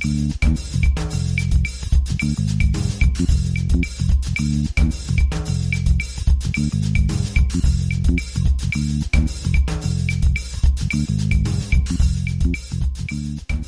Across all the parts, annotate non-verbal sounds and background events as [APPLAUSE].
Hey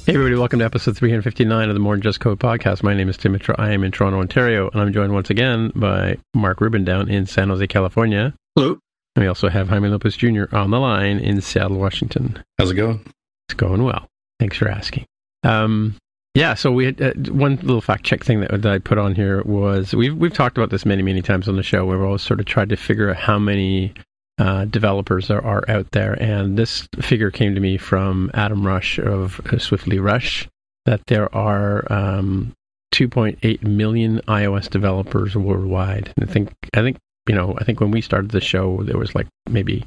everybody, welcome to episode 359 of the More Than Just Code podcast. My name is Tim Mitra. I am in Toronto, Ontario, and I'm joined once again by Mark Rubin down in San Jose, California. Hello. And we also have Jaime Lopez Jr. on the line in Seattle, Washington. How's it going? It's going well. Thanks for asking. Um, yeah, so we had uh, one little fact check thing that, that I put on here was we've we've talked about this many many times on the show. We've always sort of tried to figure out how many uh, developers there are out there, and this figure came to me from Adam Rush of Swiftly Rush that there are um, 2.8 million iOS developers worldwide. And I think I think you know I think when we started the show there was like maybe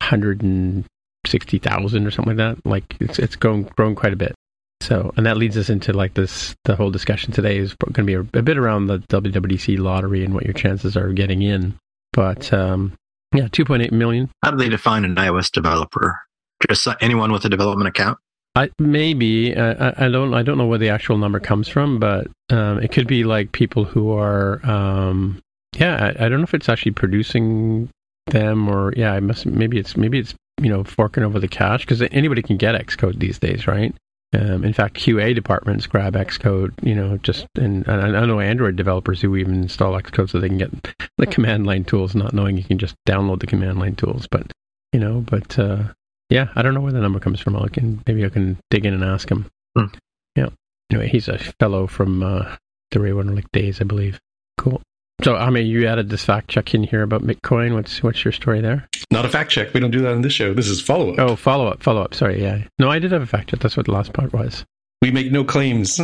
160,000 or something like that. Like it's it's grown grown quite a bit. So, and that leads us into like this. The whole discussion today is going to be a, a, bit around the WWDC lottery and what your chances are of getting in. But um, yeah, 2.8 million. How do they define an iOS developer? Just anyone with a development account? I, maybe I, I don't I don't know where the actual number comes from, but um, it could be like people who are um, yeah I, I, don't know if it's actually producing them or yeah I must maybe it's maybe it's you know forking over the cash because anybody can get Xcode these days, right? Um, in fact, QA departments grab Xcode, you know, just and, and, I know Android developers who even install Xcode so they can get the command line tools, not knowing you can just download the command line tools. But you know, but uh, yeah, I don't know where the number comes from. I can maybe I can dig in and ask him. Hmm. Yeah. Anyway, he's a fellow from uh, the Ray Wenderlich days, I believe. Cool. So, I mean, you added this fact check in here about Bitcoin. What's what's your story there? Not a fact check. We don't do that on this show. This is follow up. Oh, follow up, follow up. Sorry, yeah. No, I did have a fact check. That's what the last part was. We make no claims,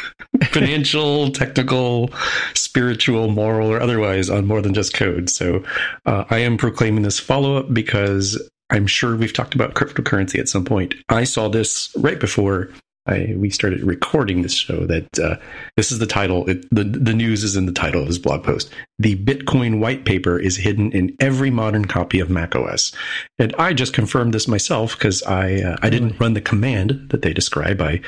[LAUGHS] financial, technical, spiritual, moral, or otherwise, on more than just code. So, uh, I am proclaiming this follow up because I'm sure we've talked about cryptocurrency at some point. I saw this right before I, we started recording this show that uh, this is the title. It, the the news is in the title of his blog post. The Bitcoin white paper is hidden in every modern copy of macOS, and I just confirmed this myself because I uh, I didn't run the command that they describe. I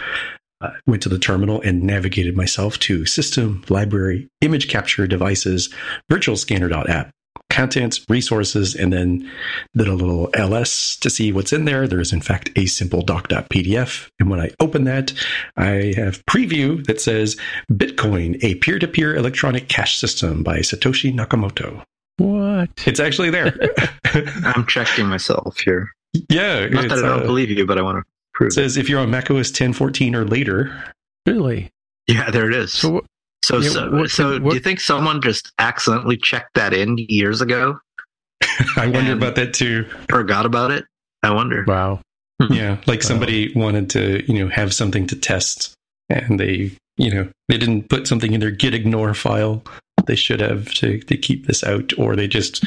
uh, went to the terminal and navigated myself to System Library Image Capture Devices Virtual Scanner.app contents, resources, and then did a little ls to see what's in there. There is, in fact, a simple doc.pdf. And when I open that, I have preview that says Bitcoin, a peer to peer electronic cash system by Satoshi Nakamoto. What? It's actually there. [LAUGHS] I'm checking myself here. Yeah. Not that I don't uh, believe you, but I want to prove it. says if you're on macOS 10.14 or later. Really? Yeah, there it is. So, so, yeah, so, what, so what, do you think someone just accidentally checked that in years ago? [LAUGHS] I wonder about that too. Forgot about it. I wonder. Wow. Hmm. Yeah, like somebody wow. wanted to, you know, have something to test, and they, you know, they didn't put something in their git ignore file, they should have to, to keep this out, or they just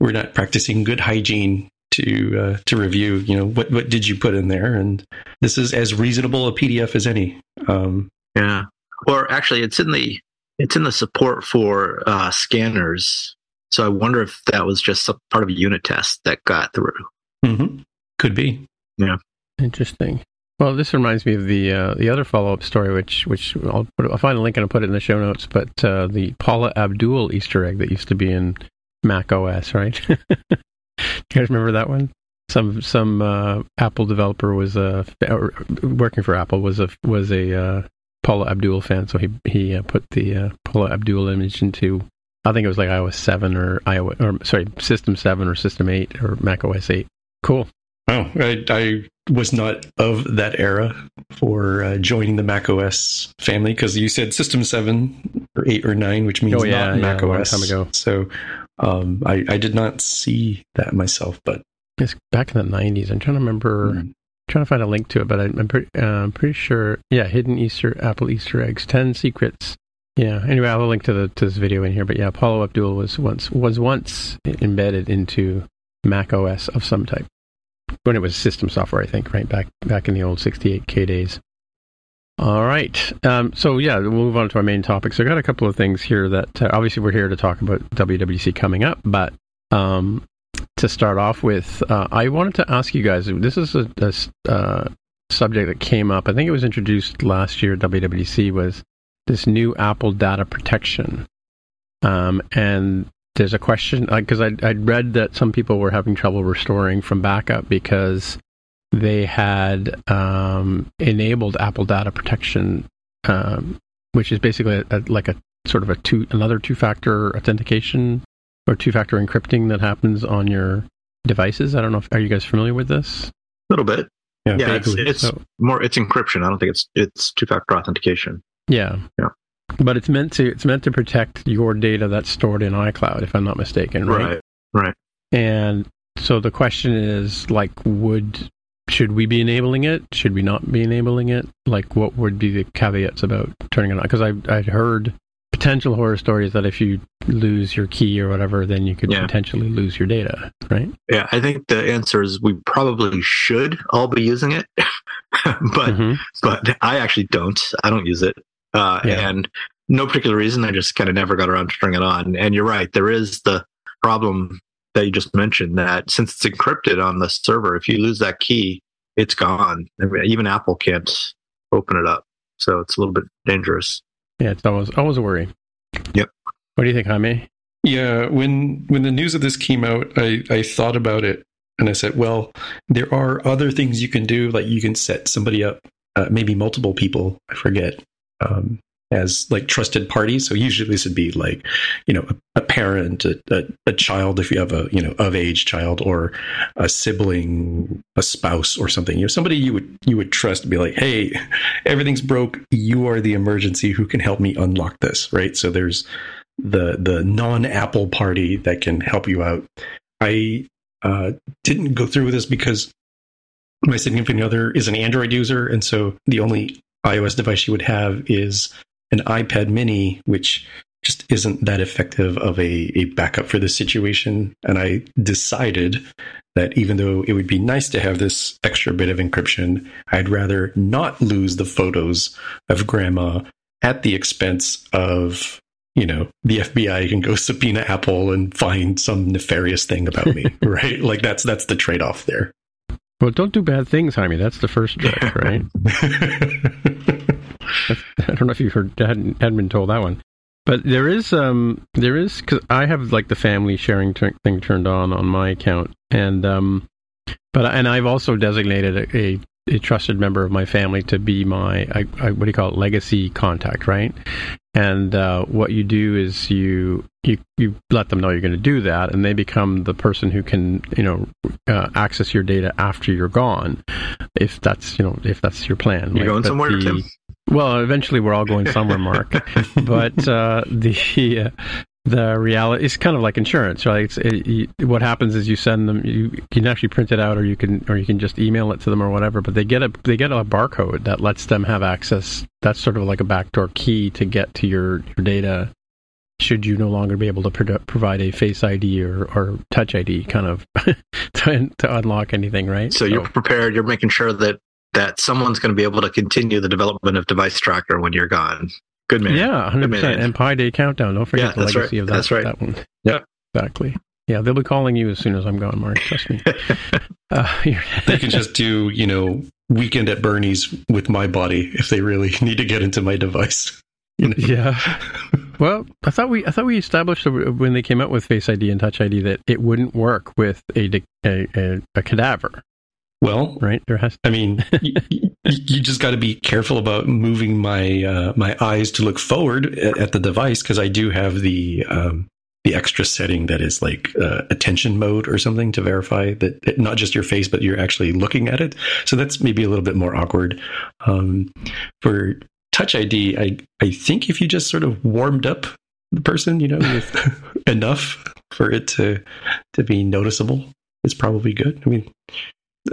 were not practicing good hygiene to uh, to review. You know, what what did you put in there? And this is as reasonable a PDF as any. Um, yeah, or actually, it's in the it's in the support for uh, scanners. So I wonder if that was just a part of a unit test that got through. Mm-hmm. Could be. Yeah. Interesting. Well, this reminds me of the uh, the other follow up story, which which I'll, put, I'll find a link and I'll put it in the show notes. But uh, the Paula Abdul Easter egg that used to be in Mac OS, right? [LAUGHS] you guys remember that one? Some some uh, Apple developer was uh, working for Apple was a was a uh, Paula Abdul fan, so he he uh, put the uh, Paula Abdul image into I think it was like iOS seven or iOS or sorry System seven or System eight or Mac OS eight. Cool. Oh, I, I was not of that era for uh, joining the Mac OS family because you said System Seven or Eight or Nine, which means oh, yeah, not yeah, Mac OS. time ago. So um, I, I did not see that myself, but it's back in the '90s. I'm trying to remember. Mm-hmm. Trying to find a link to it, but I, am pretty, uh, I'm pretty sure. Yeah, hidden Easter Apple Easter eggs, ten secrets. Yeah. Anyway, I'll link to the to this video in here. But yeah, Paula Abdul was once was once embedded into Mac OS of some type when it was system software, I think, right back back in the old 68k days. All right. Um, so yeah, we'll move on to our main topic. So I got a couple of things here that uh, obviously we're here to talk about WWDC coming up, but um, to start off with, uh, I wanted to ask you guys. This is a, a uh, subject that came up. I think it was introduced last year. WWDC was this new Apple data protection, um, and there's a question because uh, I I read that some people were having trouble restoring from backup because they had um, enabled Apple Data Protection, um, which is basically a, a, like a sort of a two another two factor authentication or two factor encrypting that happens on your devices. I don't know if are you guys familiar with this? A little bit. Yeah, yeah it's, it's so, more it's encryption. I don't think it's it's two factor authentication. Yeah. Yeah. But it's meant to it's meant to protect your data that's stored in iCloud, if I'm not mistaken, right? Right. Right. And so the question is like would should we be enabling it? Should we not be enabling it? Like what would be the caveats about turning it on? Because I I'd heard potential horror stories that if you lose your key or whatever, then you could yeah. potentially lose your data, right? Yeah, I think the answer is we probably should all be using it, [LAUGHS] but mm-hmm. but I actually don't. I don't use it. Uh, yeah. And no particular reason. I just kind of never got around to turning it on. And you're right. There is the problem that you just mentioned that since it's encrypted on the server, if you lose that key, it's gone. Even Apple can't open it up. So it's a little bit dangerous. Yeah, it's always always a worry. Yep. What do you think, Jaime? Yeah, when when the news of this came out, I, I thought about it and I said, well, there are other things you can do. Like you can set somebody up, uh, maybe multiple people, I forget, um, as like trusted parties. So usually this would be like, you know, a, a parent, a, a, a, child, if you have a, you know, of age child or a sibling, a spouse or something, you know, somebody you would, you would trust to be like, Hey, everything's broke. You are the emergency who can help me unlock this. Right. So there's the, the non Apple party that can help you out. I, uh, didn't go through with this because my significant other is an Android user. And so the only iOS device you would have is an iPad mini, which just isn't that effective of a, a backup for this situation. And I decided that even though it would be nice to have this extra bit of encryption, I'd rather not lose the photos of grandma at the expense of, you know, the FBI can go [LAUGHS] subpoena Apple and find some nefarious thing about me, [LAUGHS] right? Like that's that's the trade off there. Well, don't do bad things, Jaime. That's the first trick, [LAUGHS] right? [LAUGHS] I don't know if you heard hadn't, hadn't been told that one, but there is um there is because I have like the family sharing t- thing turned on on my account, and um, but and I've also designated a, a, a trusted member of my family to be my I, I, what do you call it legacy contact, right? And uh, what you do is you you you let them know you're going to do that, and they become the person who can you know uh, access your data after you're gone, if that's you know if that's your plan. You're like, going somewhere, the, Tim? Well, eventually we're all going somewhere, Mark. [LAUGHS] but uh, the uh, the reality is kind of like insurance, right? It, you, what happens is you send them, you, you, can actually print it out, or you can or you can just email it to them or whatever. But they get a they get a barcode that lets them have access. That's sort of like a backdoor key to get to your your data should you no longer be able to pro- provide a Face ID or, or Touch ID kind of [LAUGHS] to, to unlock anything, right? So, so you're prepared. You're making sure that that someone's going to be able to continue the development of device tracker when you're gone. Good man. Yeah, 100%. And Pi Day countdown. Don't forget yeah, the legacy right. of that, that's right. that one. Yeah. Exactly. Yeah, they'll be calling you as soon as I'm gone, Mark. Trust me. [LAUGHS] uh, [LAUGHS] they can just do, you know, weekend at Bernie's with my body if they really [LAUGHS] need to get into my device. You know? Yeah. Well, I thought we I thought we established when they came out with Face ID and Touch ID that it wouldn't work with a a, a, a cadaver. Well, right there has. I mean, you, you, just got to be careful about moving my uh, my eyes to look forward at, at the device because I do have the um, the extra setting that is like uh, attention mode or something to verify that it, not just your face but you're actually looking at it. So that's maybe a little bit more awkward. Um, for Touch ID, I I think if you just sort of warmed up the person, you know, with [LAUGHS] enough for it to to be noticeable, it's probably good. I mean,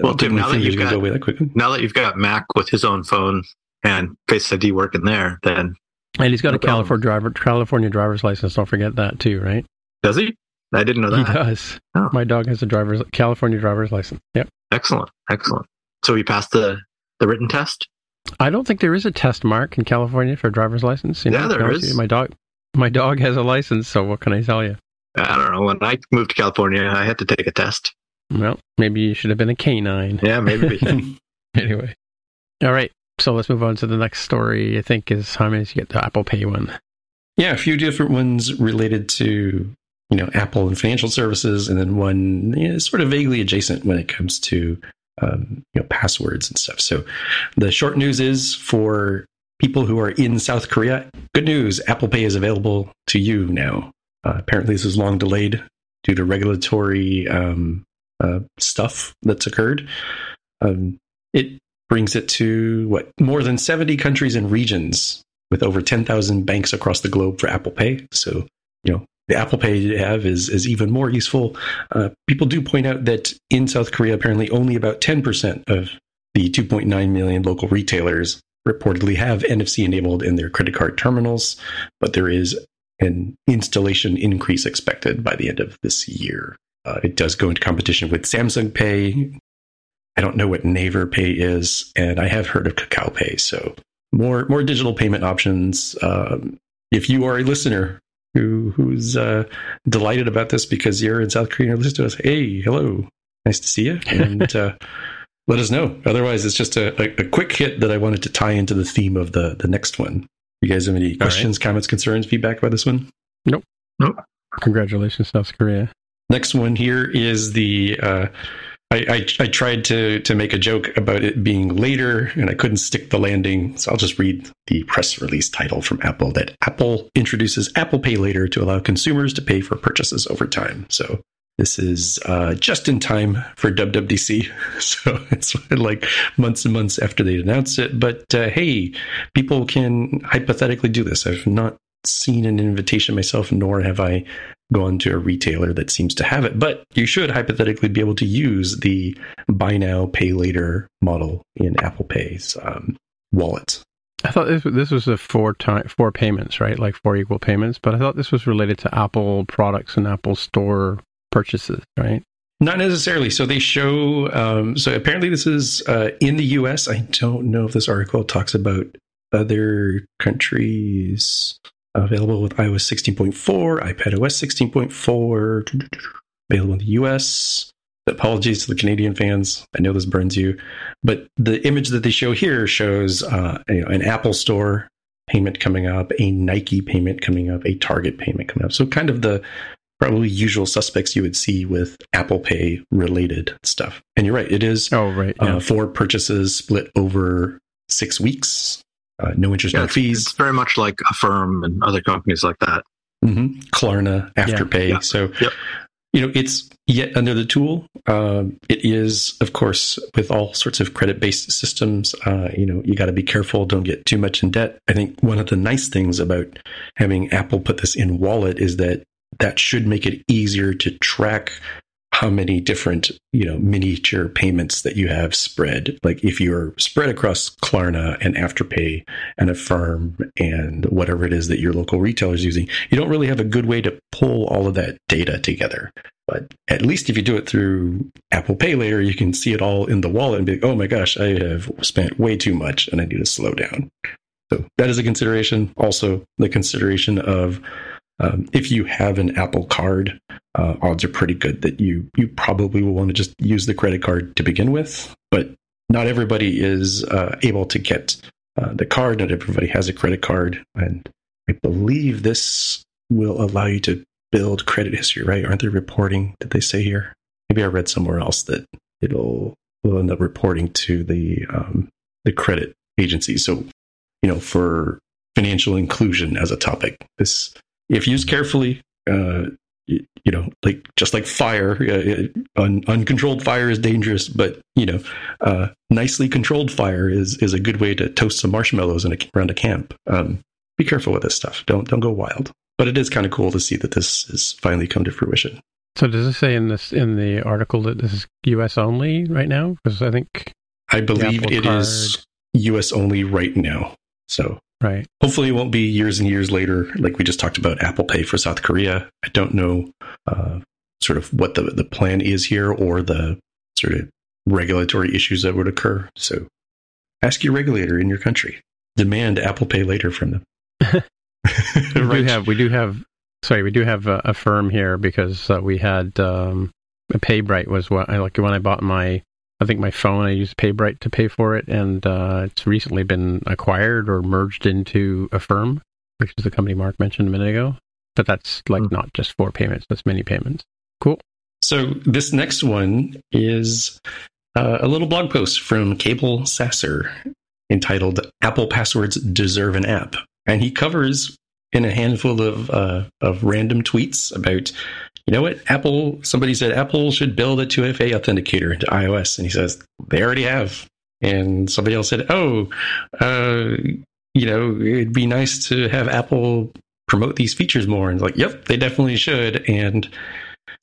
well, Tim, now that you've got go that now that you've got Mac with his own phone and Face ID working there, then and he's got no a California driver California driver's license. Don't forget that too, right? Does he? I didn't know that. He does. Oh. My dog has a driver's California driver's license. Yep. Excellent, excellent. So he passed the the written test. I don't think there is a test mark in California for a driver's license. You yeah, know, there is. My dog, my dog has a license. So what can I tell you? I don't know. When I moved to California, I had to take a test. Well, maybe you should have been a canine. Yeah, maybe. [LAUGHS] anyway, all right. So let's move on to the next story. I think is how many you get the Apple Pay one. Yeah, a few different ones related to you know Apple and financial services, and then one yeah, sort of vaguely adjacent when it comes to um, you know passwords and stuff. So the short news is for people who are in South Korea, good news: Apple Pay is available to you now. Uh, apparently, this was long delayed due to regulatory um, uh, stuff that's occurred. Um, it brings it to what more than 70 countries and regions with over 10,000 banks across the globe for Apple Pay. So, you know, the Apple Pay you have is, is even more useful. Uh, people do point out that in South Korea, apparently only about 10% of the 2.9 million local retailers reportedly have NFC enabled in their credit card terminals, but there is an installation increase expected by the end of this year. Uh, it does go into competition with Samsung Pay. I don't know what Naver Pay is, and I have heard of Kakao Pay. So more more digital payment options. Um, if you are a listener who who's uh, delighted about this because you're in South Korea and listen to us, hey, hello, nice to see you, [LAUGHS] and uh, let us know. Otherwise, it's just a, a, a, quick hit that I wanted to tie into the theme of the the next one. You guys have any questions, right. comments, concerns, feedback about this one? Nope. Nope. Congratulations, South Korea. Next one here is the. Uh, I, I, I, tried to to make a joke about it being later, and I couldn't stick the landing. So I'll just read the press release title from Apple that Apple introduces Apple Pay later to allow consumers to pay for purchases over time. So this is uh, just in time for WWDC. [LAUGHS] So it's like months and months after they announced it. But uh, hey, people can hypothetically do this. I've not seen an invitation myself, nor have I gone to a retailer that seems to have it. But you should hypothetically be able to use the buy now, pay later model in Apple Pay's um, wallet. I thought this this was a four time four payments, right? Like four equal payments. But I thought this was related to Apple products and Apple Store purchases, right? Not necessarily. So they show. Um, so apparently, this is uh, in the U.S. I don't know if this article talks about other countries available with iOS 16.4, iPadOS 16.4, available in the US. Apologies to the Canadian fans. I know this burns you, but the image that they show here shows uh, you know, an Apple Store payment coming up, a Nike payment coming up, a Target payment coming up. So kind of the probably usual suspects you would see with Apple Pay related stuff. And you're right, it is oh right yeah. uh, for purchases split over six weeks uh, no interest, yeah, no fees. It's very much like Affirm and other companies like that. Mm-hmm. Klarna, Afterpay. Yeah. So, yep. you know, it's yet under the tool. Uh, it is, of course, with all sorts of credit based systems, uh, you know, you got to be careful. Don't get too much in debt. I think one of the nice things about having Apple put this in wallet is that that should make it easier to track how many different, you know, miniature payments that you have spread. Like if you're spread across Klarna and Afterpay and Affirm and whatever it is that your local retailer is using, you don't really have a good way to pull all of that data together. But at least if you do it through Apple Pay later, you can see it all in the wallet and be like, oh my gosh, I have spent way too much and I need to slow down. So that is a consideration. Also, the consideration of um, if you have an Apple card, uh, odds are pretty good that you you probably will want to just use the credit card to begin with. But not everybody is uh, able to get uh, the card. Not everybody has a credit card, and I believe this will allow you to build credit history. Right? Aren't they reporting? Did they say here? Maybe I read somewhere else that it'll will end up reporting to the um, the credit agency. So you know, for financial inclusion as a topic, this if used carefully, uh, you, you, know, like just like fire, uh, un, uncontrolled fire is dangerous, but you know, uh, nicely controlled fire is is a good way to toast some marshmallows in a, around a camp. Um, be careful with this stuff. Don't don't go wild. But it is kind of cool to see that this has finally come to fruition. So does it say in this in the article that this is U.S. only right now? Because I think I believe it card... is U.S. only right now. So Right. Hopefully, it won't be years and years later, like we just talked about Apple Pay for South Korea. I don't know uh, sort of what the, the plan is here or the sort of regulatory issues that would occur. So ask your regulator in your country. Demand Apple Pay later from them. [LAUGHS] we [LAUGHS] right. do have, we do have, sorry, we do have a, Affirm here because uh, we had um, PayBright was what I like when I bought my I think my phone, I use PayBright to pay for it, and uh, it's recently been acquired or merged into Affirm, which is the company Mark mentioned a minute ago. But that's like mm. not just four payments, that's many payments. Cool. So this next one is uh, a little blog post from Cabel Sasser entitled Apple Passwords Deserve an App. And he covers in a handful of, uh, of random tweets about you know what? Apple, somebody said Apple should build a 2FA authenticator into iOS. And he says, they already have. And somebody else said, oh, uh, you know, it'd be nice to have Apple promote these features more. And like, yep, they definitely should. And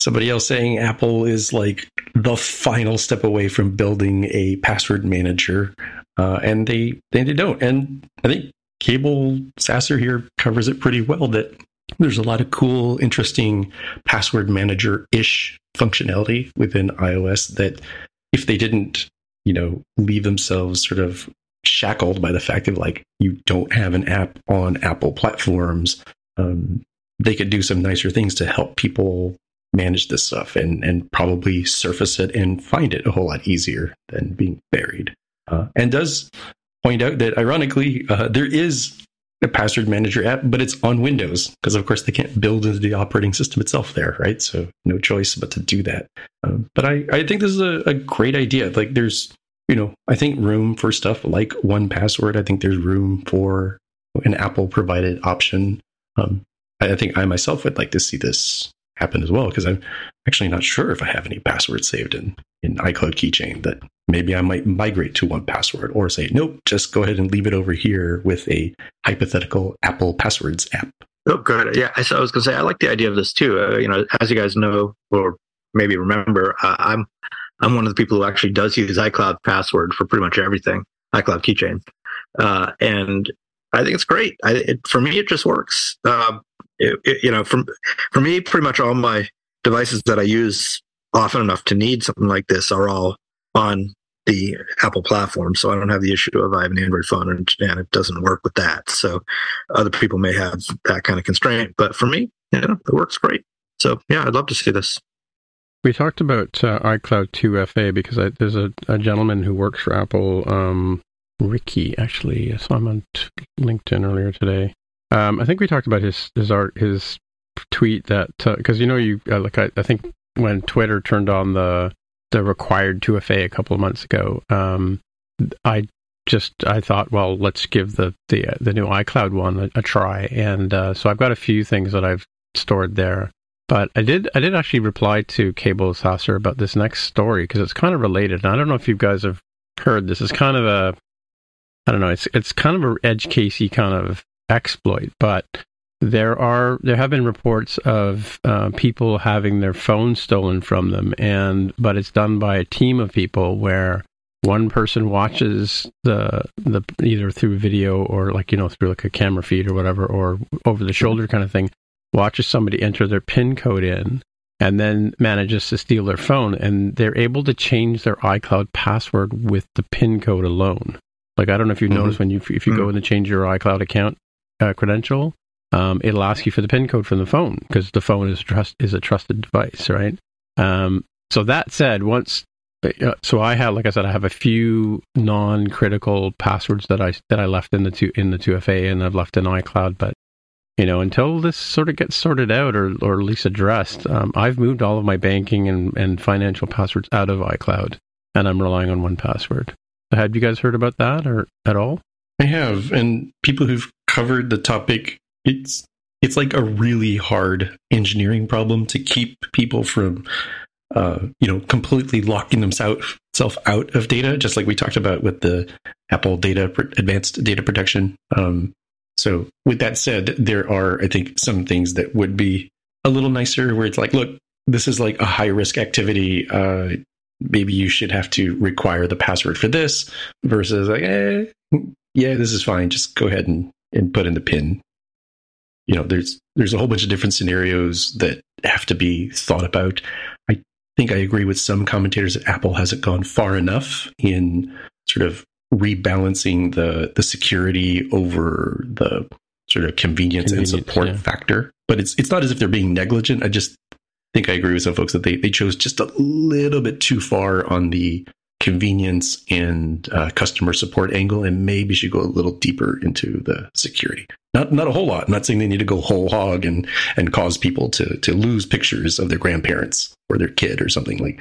somebody else saying Apple is like the final step away from building a password manager. Uh, and they, they, they don't. And I think Cabel Sasser here covers it pretty well that there's a lot of cool, interesting password manager ish functionality within iOS that if they didn't, you know, leave themselves sort of shackled by the fact of like you don't have an app on Apple platforms, um, they could do some nicer things to help people manage this stuff and and probably surface it and find it a whole lot easier than being buried. Uh, and does point out that ironically uh, there is password manager app, but it's on Windows because, of course, they can't build into the operating system itself there, right? So no choice but to do that. Um, but I, I think this is a, a great idea. Like there's, you know, I think room for stuff like 1Password. I think there's room for an Apple provided option. Um, I, I think I myself would like to see this happen as well because I'm actually not sure if I have any passwords saved in in iCloud Keychain that maybe I might migrate to 1Password or say nope, just go ahead and leave it over here with a hypothetical Apple Passwords app. Oh, good. Yeah, I, I was going to say I like the idea of this too. Uh, you know, as you guys know or maybe remember, uh, I'm I'm one of the people who actually does use iCloud Password for pretty much everything, iCloud Keychain, uh, and I think it's great. I, it, for me, it just works. Uh, it, you know, from for me, pretty much all my devices that I use often enough to need something like this are all on the Apple platform. So I don't have the issue of I have an Android phone and, and it doesn't work with that. So other people may have that kind of constraint, but for me, you know, it works great. So yeah, I'd love to see this. We talked about uh, iCloud 2FA because I, there's a, a, gentleman who works for Apple, um, Ricky, actually. I saw him on t- LinkedIn earlier today. Um, I think we talked about his his art his tweet that because uh, you know you uh, like I, I, think when Twitter turned on the the required 2FA a couple of months ago, um, I just I thought, well, let's give the the uh, the new iCloud one a, a try, and uh, so I've got a few things that I've stored there. But I did I did actually reply to Cabel Sasser about this next story because it's kind of related. And I don't know if you guys have heard this. is kind of a I don't know. It's it's kind of an edge casey kind of exploit, but there are there have been reports of uh, people having their phones stolen from them, and but it's done by a team of people where one person watches the the either through video or like you know through like a camera feed or whatever or over the shoulder kind of thing watches somebody enter their pin code in and then manages to steal their phone and they're able to change their iCloud password with the pin code alone. Like I don't know if you've mm-hmm. noticed when you if you mm-hmm. go in to change your iCloud account uh, credential, um, it'll ask you for the pin code from the phone because the phone is trust is a trusted device, right? Um, so that said, once uh, so I have, like I said, I have a few non-critical passwords that I that I left in the two in the 2FA and I've left in iCloud, but you know, until this sort of gets sorted out or or at least addressed, um, I've moved all of my banking and and financial passwords out of iCloud, and I'm relying on 1Password. Have you guys heard about that or at all? I have, and people who've covered the topic, it's it's like a really hard engineering problem to keep people from uh, you know, completely locking themselves out of data, just like we talked about with the Apple data advanced data protection. Um, so, with that said, there are, I think, some things that would be a little nicer, where it's like, look, this is like a high risk activity. Uh, maybe you should have to require the password for this, versus like, eh, yeah, this is fine. Just go ahead and and put in the pin. You know, there's there's a whole bunch of different scenarios that have to be thought about. I think I agree with some commentators that Apple hasn't gone far enough in sort of rebalancing the the security over the sort of convenience, convenience and support yeah. factor. But it's it's not as if they're being negligent. I just think I agree with some folks that they, they chose just a little bit too far on the convenience and uh, customer support angle, and maybe should go a little deeper into the security. Not not a whole lot. I'm not saying they need to go whole hog and and cause people to to lose pictures of their grandparents or their kid or something like.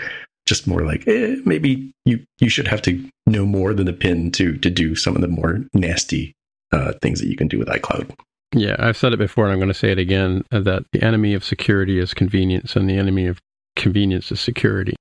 Just more like eh, maybe you you should have to know more than the pin to to do some of the more nasty uh, things that you can do with iCloud. Yeah, I've said it before, and I'm going to say it again: that the enemy of security is convenience, and the enemy of convenience is security.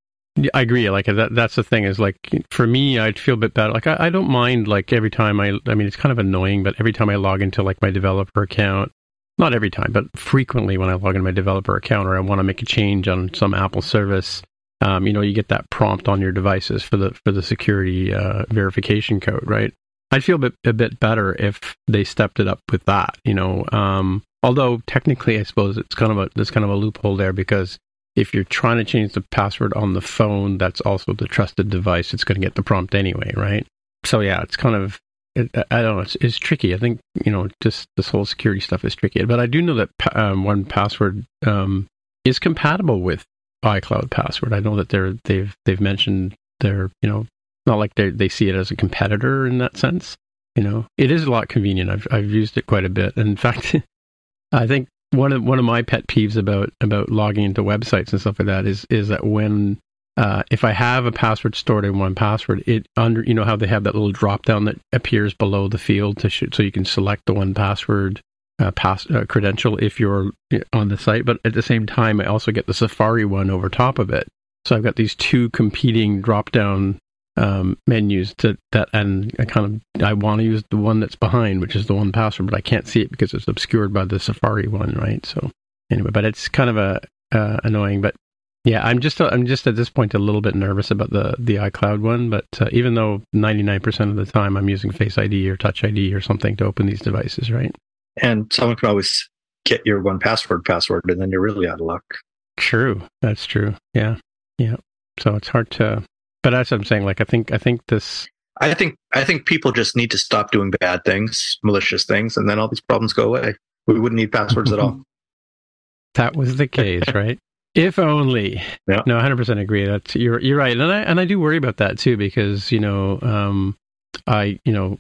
I agree. Like that, that's the thing is like for me, I'd feel a bit better. Like I, I don't mind like every time I, I mean, it's kind of annoying, but every time I log into like my developer account, not every time, but frequently when I log into my developer account or I want to make a change on some Apple service, um, you know, you get that prompt on your devices for the for the security uh, verification code, right? I'd feel a bit, a bit better if they stepped it up with that, you know. Um, although technically, I suppose it's kind of a there's kind of a loophole there because if you're trying to change the password on the phone, that's also the trusted device. It's going to get the prompt anyway, right? So yeah, it's kind of it, I don't know. It's, it's, tricky. I think you know, just this whole security stuff is tricky. But I do know that um, 1Password um, is compatible with iCloud password. I know that they're they've they've mentioned they're you know not like they they see it as a competitor in that sense. You know, it is a lot convenient. I've I've used it quite a bit. In fact, [LAUGHS] I think one of one of my pet peeves about about logging into websites and stuff like that is is that when uh, if I have a password stored in 1Password, it under you know how they have that little drop down that appears below the field to so you can select the 1Password uh, pass uh, credential if you're on the site, but at the same time, I also get the Safari one over top of it. So I've got these two competing drop down um, menus to that, and I kind of I want to use the one that's behind, which is the 1Password, but I can't see it because it's obscured by the Safari one, right? So anyway, but it's kind of a uh, annoying, but yeah, I'm just I'm just at this point a little bit nervous about the the iCloud one, but uh, even though 99% of the time I'm using Face ID or Touch ID or something to open these devices, right? And someone could always get your 1Password password, and then you're really out of luck. True, that's true. Yeah, yeah. So it's hard to but that's what I'm saying. Like, I think, I think this. I think, I think people just need to stop doing bad things, malicious things, and then all these problems go away. We wouldn't need passwords at all. [LAUGHS] That was the case, [LAUGHS] right? If only. Yeah. No, 100% agree. That's you're you're right, and I and I do worry about that too because you know, um, I you know,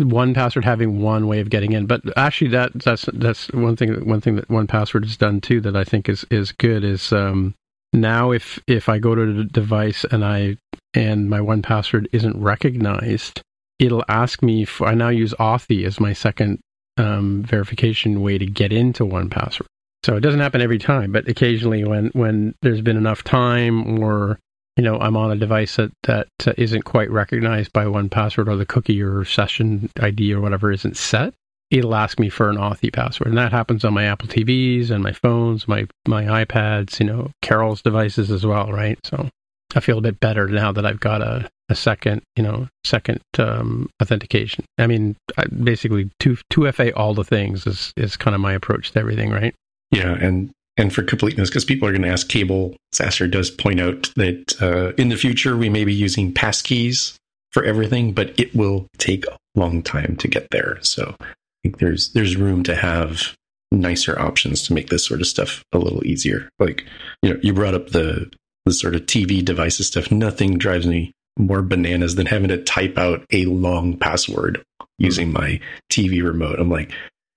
1Password having one way of getting in, but actually that that's that's one thing one thing that 1Password has done too that I think is is good is um, now if if I go to the device and I and my 1Password isn't recognized, it'll ask me for I now use Authy as my second um, verification way to get into 1Password. So it doesn't happen every time, but occasionally when when there's been enough time or you know I'm on a device that that isn't quite recognized by 1Password or the cookie or session ID or whatever isn't set, it'll ask me for an Authy password, and that happens on my Apple TVs and my phones, my my iPads, you know, Carol's devices as well, right? So I feel a bit better now that I've got a, a second, you know, second um, authentication. I mean, I, basically two two FA all the things is is kind of my approach to everything, right? Yeah, and and for completeness, because people are going to ask, Cabel Sasser does point out that uh, in the future we may be using passkeys for everything, but it will take a long time to get there. So think there's there's room to have nicer options to make this sort of stuff a little easier. Like you know, you brought up the the sort of TV devices stuff. Nothing drives me more bananas than having to type out a long password using hmm. my TV remote. I'm like,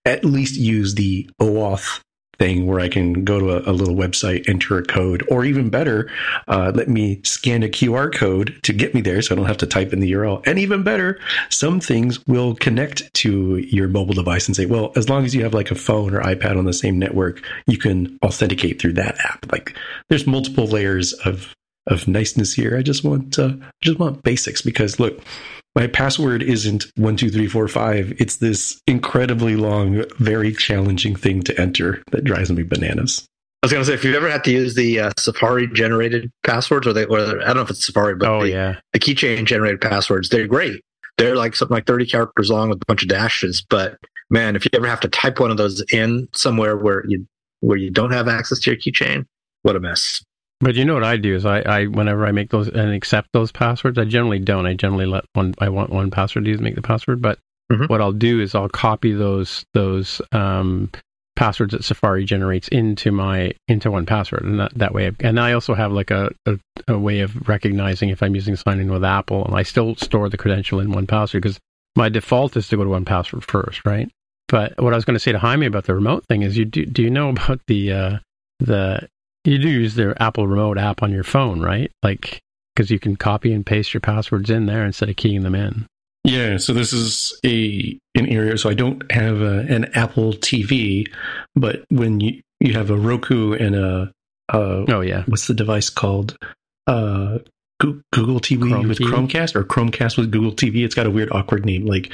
at least use the OAuth thing where I can go to a, a little website, enter a code, or even better, uh, let me scan a QR code to get me there so I don't have to type in the URL. And even better, some things will connect to your mobile device and say, well, as long as you have like a phone or iPad on the same network, you can authenticate through that app. Like there's multiple layers of of niceness here. I just want uh, just want basics because look, my password isn't one two three four five. It's this incredibly long, very challenging thing to enter that drives me bananas. I was going to say, if you've ever had to use the uh, Safari generated passwords, or they, or I don't know if it's Safari, but oh the, yeah, the keychain generated passwords, they're great. They're like something like thirty characters long with a bunch of dashes. But man, if you ever have to type one of those in somewhere where you where you don't have access to your keychain, what a mess. But you know what I do is I, I whenever I make those and accept those passwords, I generally don't. I generally let one I want 1Password to make the password. But mm-hmm. what I'll do is I'll copy those those um, passwords that Safari generates into my into 1Password, and that, that way. And I also have like a, a, a way of recognizing if I'm using sign in with Apple, and I still store the credential in 1Password because my default is to go to 1Password first, right? But what I was going to say to Jaime about the remote thing is, you do do you know about the uh, the you do use their Apple Remote app on your phone, right? Like, because you can copy and paste your passwords in there instead of keying them in. Yeah, so this is a an area. So I don't have a, an Apple TV, but when you you have a Roku and a, a oh yeah, what's the device called? Uh, Google TV Chrome with TV? Chromecast or Chromecast with Google TV. It's got a weird, awkward name. Like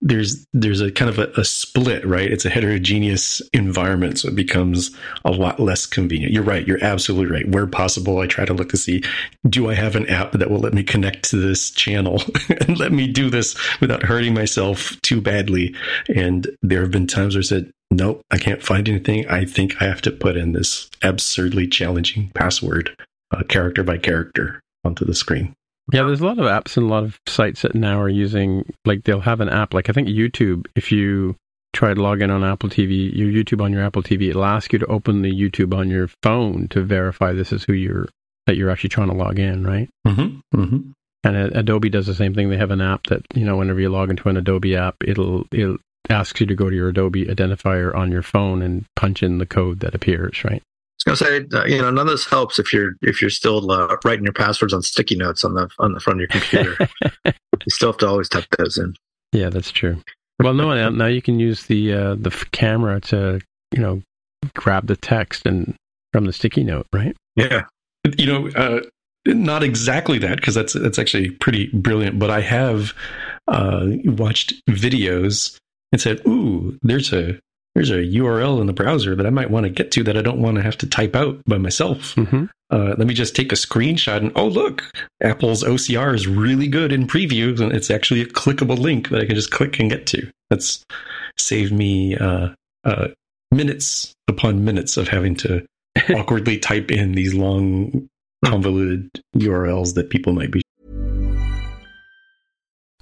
there's there's a kind of a, a, split, right? It's a heterogeneous environment, so it becomes a lot less convenient. You're right. You're absolutely right. Where possible, I try to look to see do I have an app that will let me connect to this channel [LAUGHS] and let me do this without hurting myself too badly. And there have been times where I said, nope, I can't find anything. I think I have to put in this absurdly challenging password, uh, character by character onto the screen. Yeah, there's a lot of apps and a lot of sites that now are using like they'll have an app like I think YouTube. If you try to log in on Apple TV, your YouTube on your Apple TV, it'll ask you to open the YouTube on your phone to verify this is who you're that you're actually trying to log in, right? Mm-hmm. Mm-hmm. And Adobe does the same thing. They have an app that you know whenever you log into an Adobe app, it'll it'll ask you to go to your Adobe identifier on your phone and punch in the code that appears, right? I was going to say, uh, you know, none of this helps if you're if you're still uh, writing your passwords on sticky notes on the on the front of your computer. [LAUGHS] you still have to always type those in. Yeah, that's true. Well, no, now you can use the uh, the camera to you know grab the text and from the sticky note, right? Yeah. You know, uh, not exactly that because that's that's actually pretty brilliant. But I have uh, watched videos and said, "Ooh, there's a there's a URL in the browser that I might want to get to that I don't want to have to type out by myself. Mm-hmm. Uh, let me just take a screenshot and oh look, Apple's OCR is really good in previews and it's actually a clickable link that I can just click and get to. That's saved me uh, uh, minutes upon minutes of having to [LAUGHS] awkwardly type in these long convoluted URLs that people might be.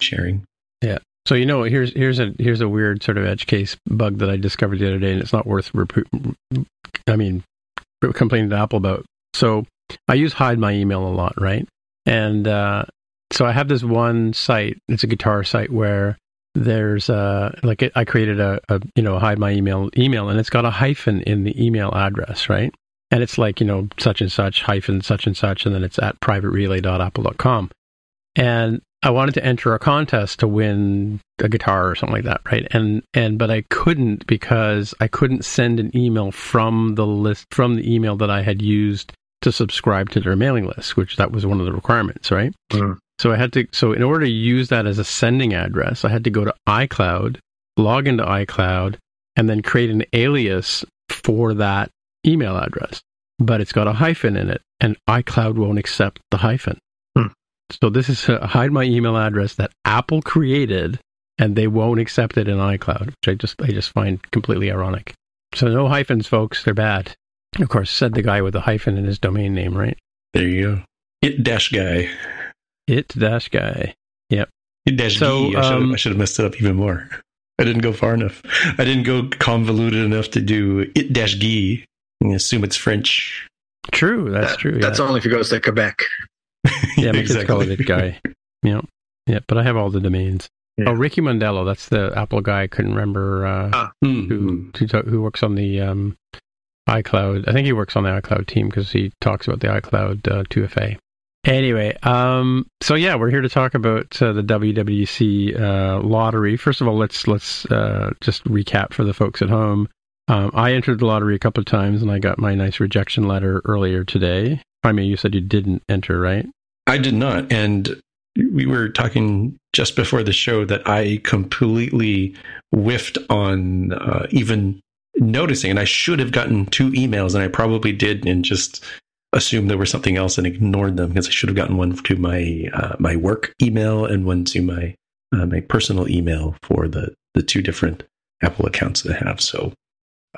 Sharing. Yeah. So you know, here's here's a here's a weird sort of edge case bug that I discovered the other day, and it's not worth. Rep- I mean, complaining to Apple about. So I use hide my email a lot, right? And uh, so I have this one site. It's a guitar site where there's uh like it, I created a, a you know hide my email email, and it's got a hyphen in the email address, right? And it's like you know such and such hyphen such and such, and then it's at privaterelay.apple.com. And I wanted to enter a contest to win a guitar or something like that, right? And and but I couldn't because I couldn't send an email from the list from the email that I had used to subscribe to their mailing list, which that was one of the requirements, right? Mm. So I had to so in order to use that as a sending address, I had to go to iCloud, log into iCloud, and then create an alias for that email address. But it's got a hyphen in it, and iCloud won't accept the hyphen. So this is a hide my email address that Apple created, and they won't accept it in iCloud, which I just I just find completely ironic. So no hyphens, folks. They're bad. Of course, said the guy with the hyphen in his domain name, right? There you go. It dash guy. It dash guy. Yep. It dash So, so, I, should have, um, I should have messed it up even more. I didn't go far enough. I didn't go convoluted enough to do it dash guy. I assume it's French. True. That's That- true. That's yeah. only if he goes to Quebec. Yeah, my [LAUGHS] kids call it it guy. Yeah. Yeah, but I have all the domains. Yeah. Oh, Ricky Mondello. That's the Apple guy. I couldn't remember uh, Ah. Hmm. who, who to- who works on the um, iCloud. I think he works on the iCloud team because he talks about the iCloud uh, 2FA. Anyway, um, so yeah, we're here to talk about uh, the WWDC uh, lottery. First of all, let's let's uh, just recap for the folks at home. Um, I entered the lottery a couple of times, and I got my nice rejection letter earlier today. I mean, you said you didn't enter, right? I did not. And we were talking just before the show that I completely whiffed on uh, even noticing. And I should have gotten two emails, and I probably did, and just assumed there was something else and ignored them because I should have gotten one to my uh, my work email and one to my uh, my personal email for the the two different Apple accounts that I have. So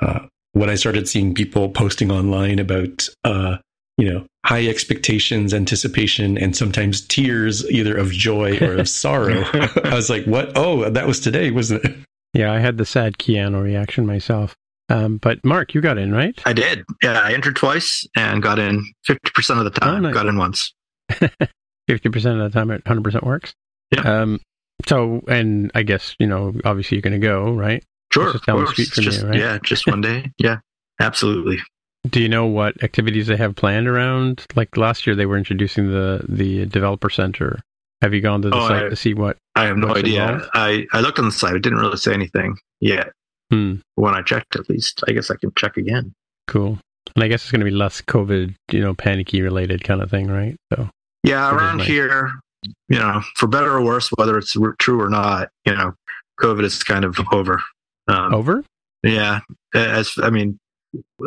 uh, when I started seeing people posting online about uh, you know high expectations, anticipation, and sometimes tears, either of joy or of sorrow, [LAUGHS] I was like, "What? Oh, that was today, wasn't it?" Yeah, I had the sad Keanu reaction myself. Um, but Mark, you got in, right? I did. Yeah, I entered twice and got in 50% of the time. Oh, nice. Got in once. [LAUGHS] Fifty percent of the time, it hundred percent works. Yeah. Um. So, and I guess you know, obviously, you're going to go, right? Sure. just down the of course. street from just, you, right? Yeah, just one day. Yeah, absolutely. Do you know what activities they have planned around? Like last year, they were introducing the the developer center. Have you gone to the Oh, site I- to see what? I have no idea. involved? I, I looked on the site. It didn't really say anything yet. Hmm. When I checked, at least. I guess I can check again. Cool. And I guess it's going to be less COVID, you know, panicky related kind of thing, right? So. Yeah, around nice. here, you know, for better or worse, whether it's true or not, you know, COVID is kind of over. Um, Over? Yeah, as I mean,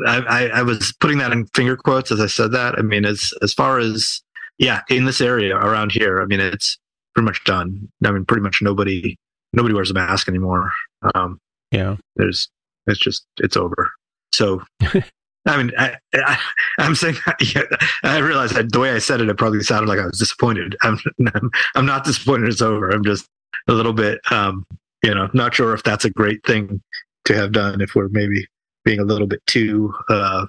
I, I, was putting that in finger quotes as I said that. I mean, as as far as yeah, in this area around here, I mean, it's pretty much done. I mean, pretty much nobody nobody wears a mask anymore. Um, Yeah. there's it's just it's over. So. [LAUGHS] I mean, I, I, I'm saying, [LAUGHS] yeah, I realize that the way I said it, it probably sounded like I was disappointed. I'm, I'm, [LAUGHS] I'm not disappointed it's over. I'm just a little bit, um, you know, not sure if that's a great thing to have done if we're maybe being a little bit too uh,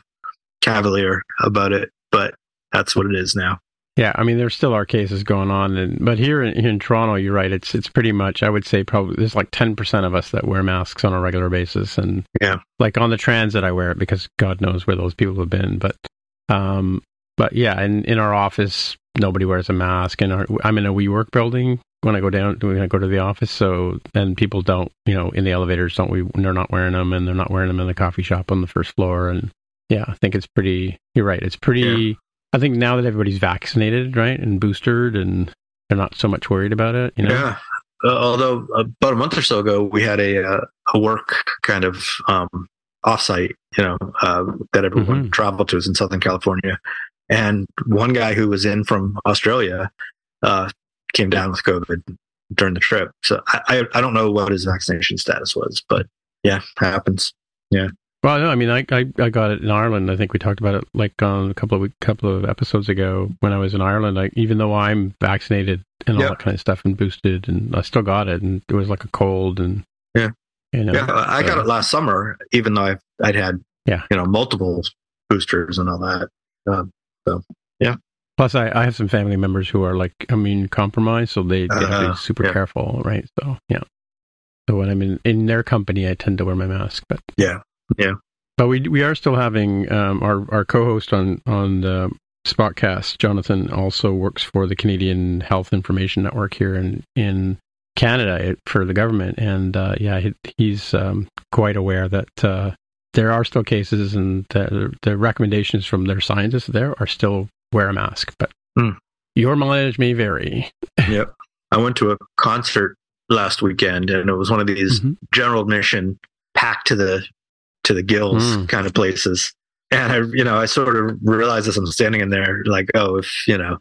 cavalier about it, but that's what it is now. Yeah, I mean, there still are cases going on, and but here in, here in Toronto, you're right. It's it's pretty much. I would say probably there's like ten percent of us that wear masks on a regular basis, and Yeah. like on the transit, I wear it because God knows where those people have been. But, um, but yeah, in in our office, nobody wears a mask, and I'm in a WeWork building. When I go down, when I go to the office, so and people don't, you know, in the elevators, don't we? They're not wearing them, and they're not wearing them in the coffee shop on the first floor, and yeah, I think it's pretty. You're right. It's pretty. I think now that everybody's vaccinated, right, and boosted, and they're not so much worried about it. You know, Yeah. Uh, although about a month or so ago, we had a uh, a work kind of um, offsite, you know, uh, that everyone Mhm. traveled to is in Southern California, and one guy who was in from Australia uh, came down with COVID during the trip. So I, I, I don't know what his vaccination status was, but yeah, happens. Yeah. Well, no, I mean, I, I, I got it in Ireland. I think we talked about it like on a couple of couple of episodes ago when I was in Ireland. Like, even though I'm vaccinated and all Yep. that kind of stuff and boosted, and I still got it, and it was like a cold, and Yeah. you know, Yeah, I got it last summer, even though I've, I'd had, Yeah. you know, multiple boosters and all that. Um, so yeah, Plus, I, I have some family members who are like immune compromised, so they, they have to Uh-huh. be super Yeah. careful, right? So yeah. So when I'm in, in their company, I tend to wear my mask, but yeah, yeah. But we we are still having um, our our co-host on on the Spotcast. Jonathan also works for the Canadian Health Information Network here in in Canada for the government, and uh, yeah, he, he's um, quite aware that uh, there are still cases, and the, the recommendations from their scientists there are still wear a mask, but Hmm. your mileage may vary. [LAUGHS] yep. I went to a concert last weekend, and it was one of these Mhm. general admission, packed to the to the gills Mm. kind of places. And I, you know, I sort of realized as I'm standing in there, like, oh, if you know,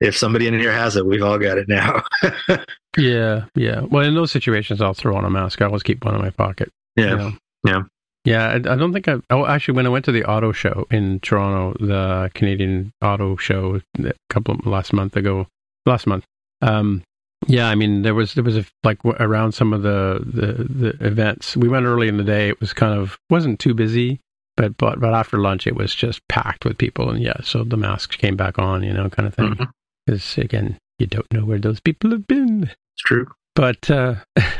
if somebody in here has it, we've all got it now. [LAUGHS] Yeah, yeah. Well, in those situations, I'll throw on a mask. I always keep one in my pocket. yeah, you know. yeah. Yeah, I, I don't think I. Oh, actually, when I went to the auto show in Toronto, the Canadian Auto Show, a couple of last month ago, last month. Um, yeah, I mean, there was there was a like w- around some of the, the the events. We went early in the day. It was kind of wasn't too busy, but but but after lunch, it was just packed with people, and yeah, so the masks came back on, you know, kind of thing. Because again, you don't know where those people have been. It's true. But uh, [LAUGHS]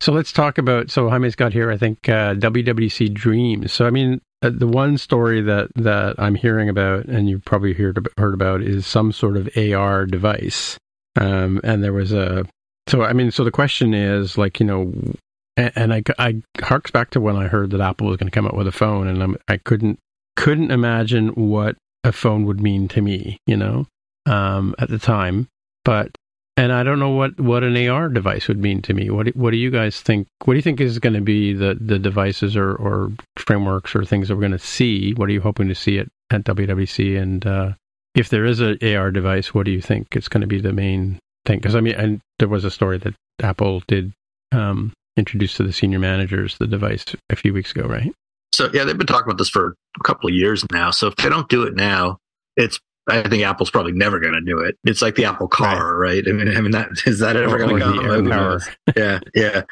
so let's talk about. So Jaime's got here, I think, uh, WWDC Dreams. So I mean, uh, the one story that that I'm hearing about, and you probably heard heard about, is some sort of AR device. Um, and there was a. So I mean, so the question is like you know, and, and I I harks back to when I heard that Apple was going to come out with a phone, and I'm, I couldn't couldn't imagine what a phone would mean to me, you know, um, at the time. But and I don't know what, what an AR device would mean to me. What do, what do you guys think? What do you think is going to be the, the devices or, or frameworks or things that we're going to see? What are you hoping to see at, at WWDC? And uh, if there is an AR device, what do you think is going to be the main thing? Because I mean, and there was a story that Apple did um, introduce to the senior managers the device a few weeks ago, right? So yeah, they've been talking about this for a couple of years now. So if they don't do it now, it's I think Apple's probably never going to do it. It's like the Apple car, right? I mean, I mean, that is that ever going to come? Power. Yeah, yeah.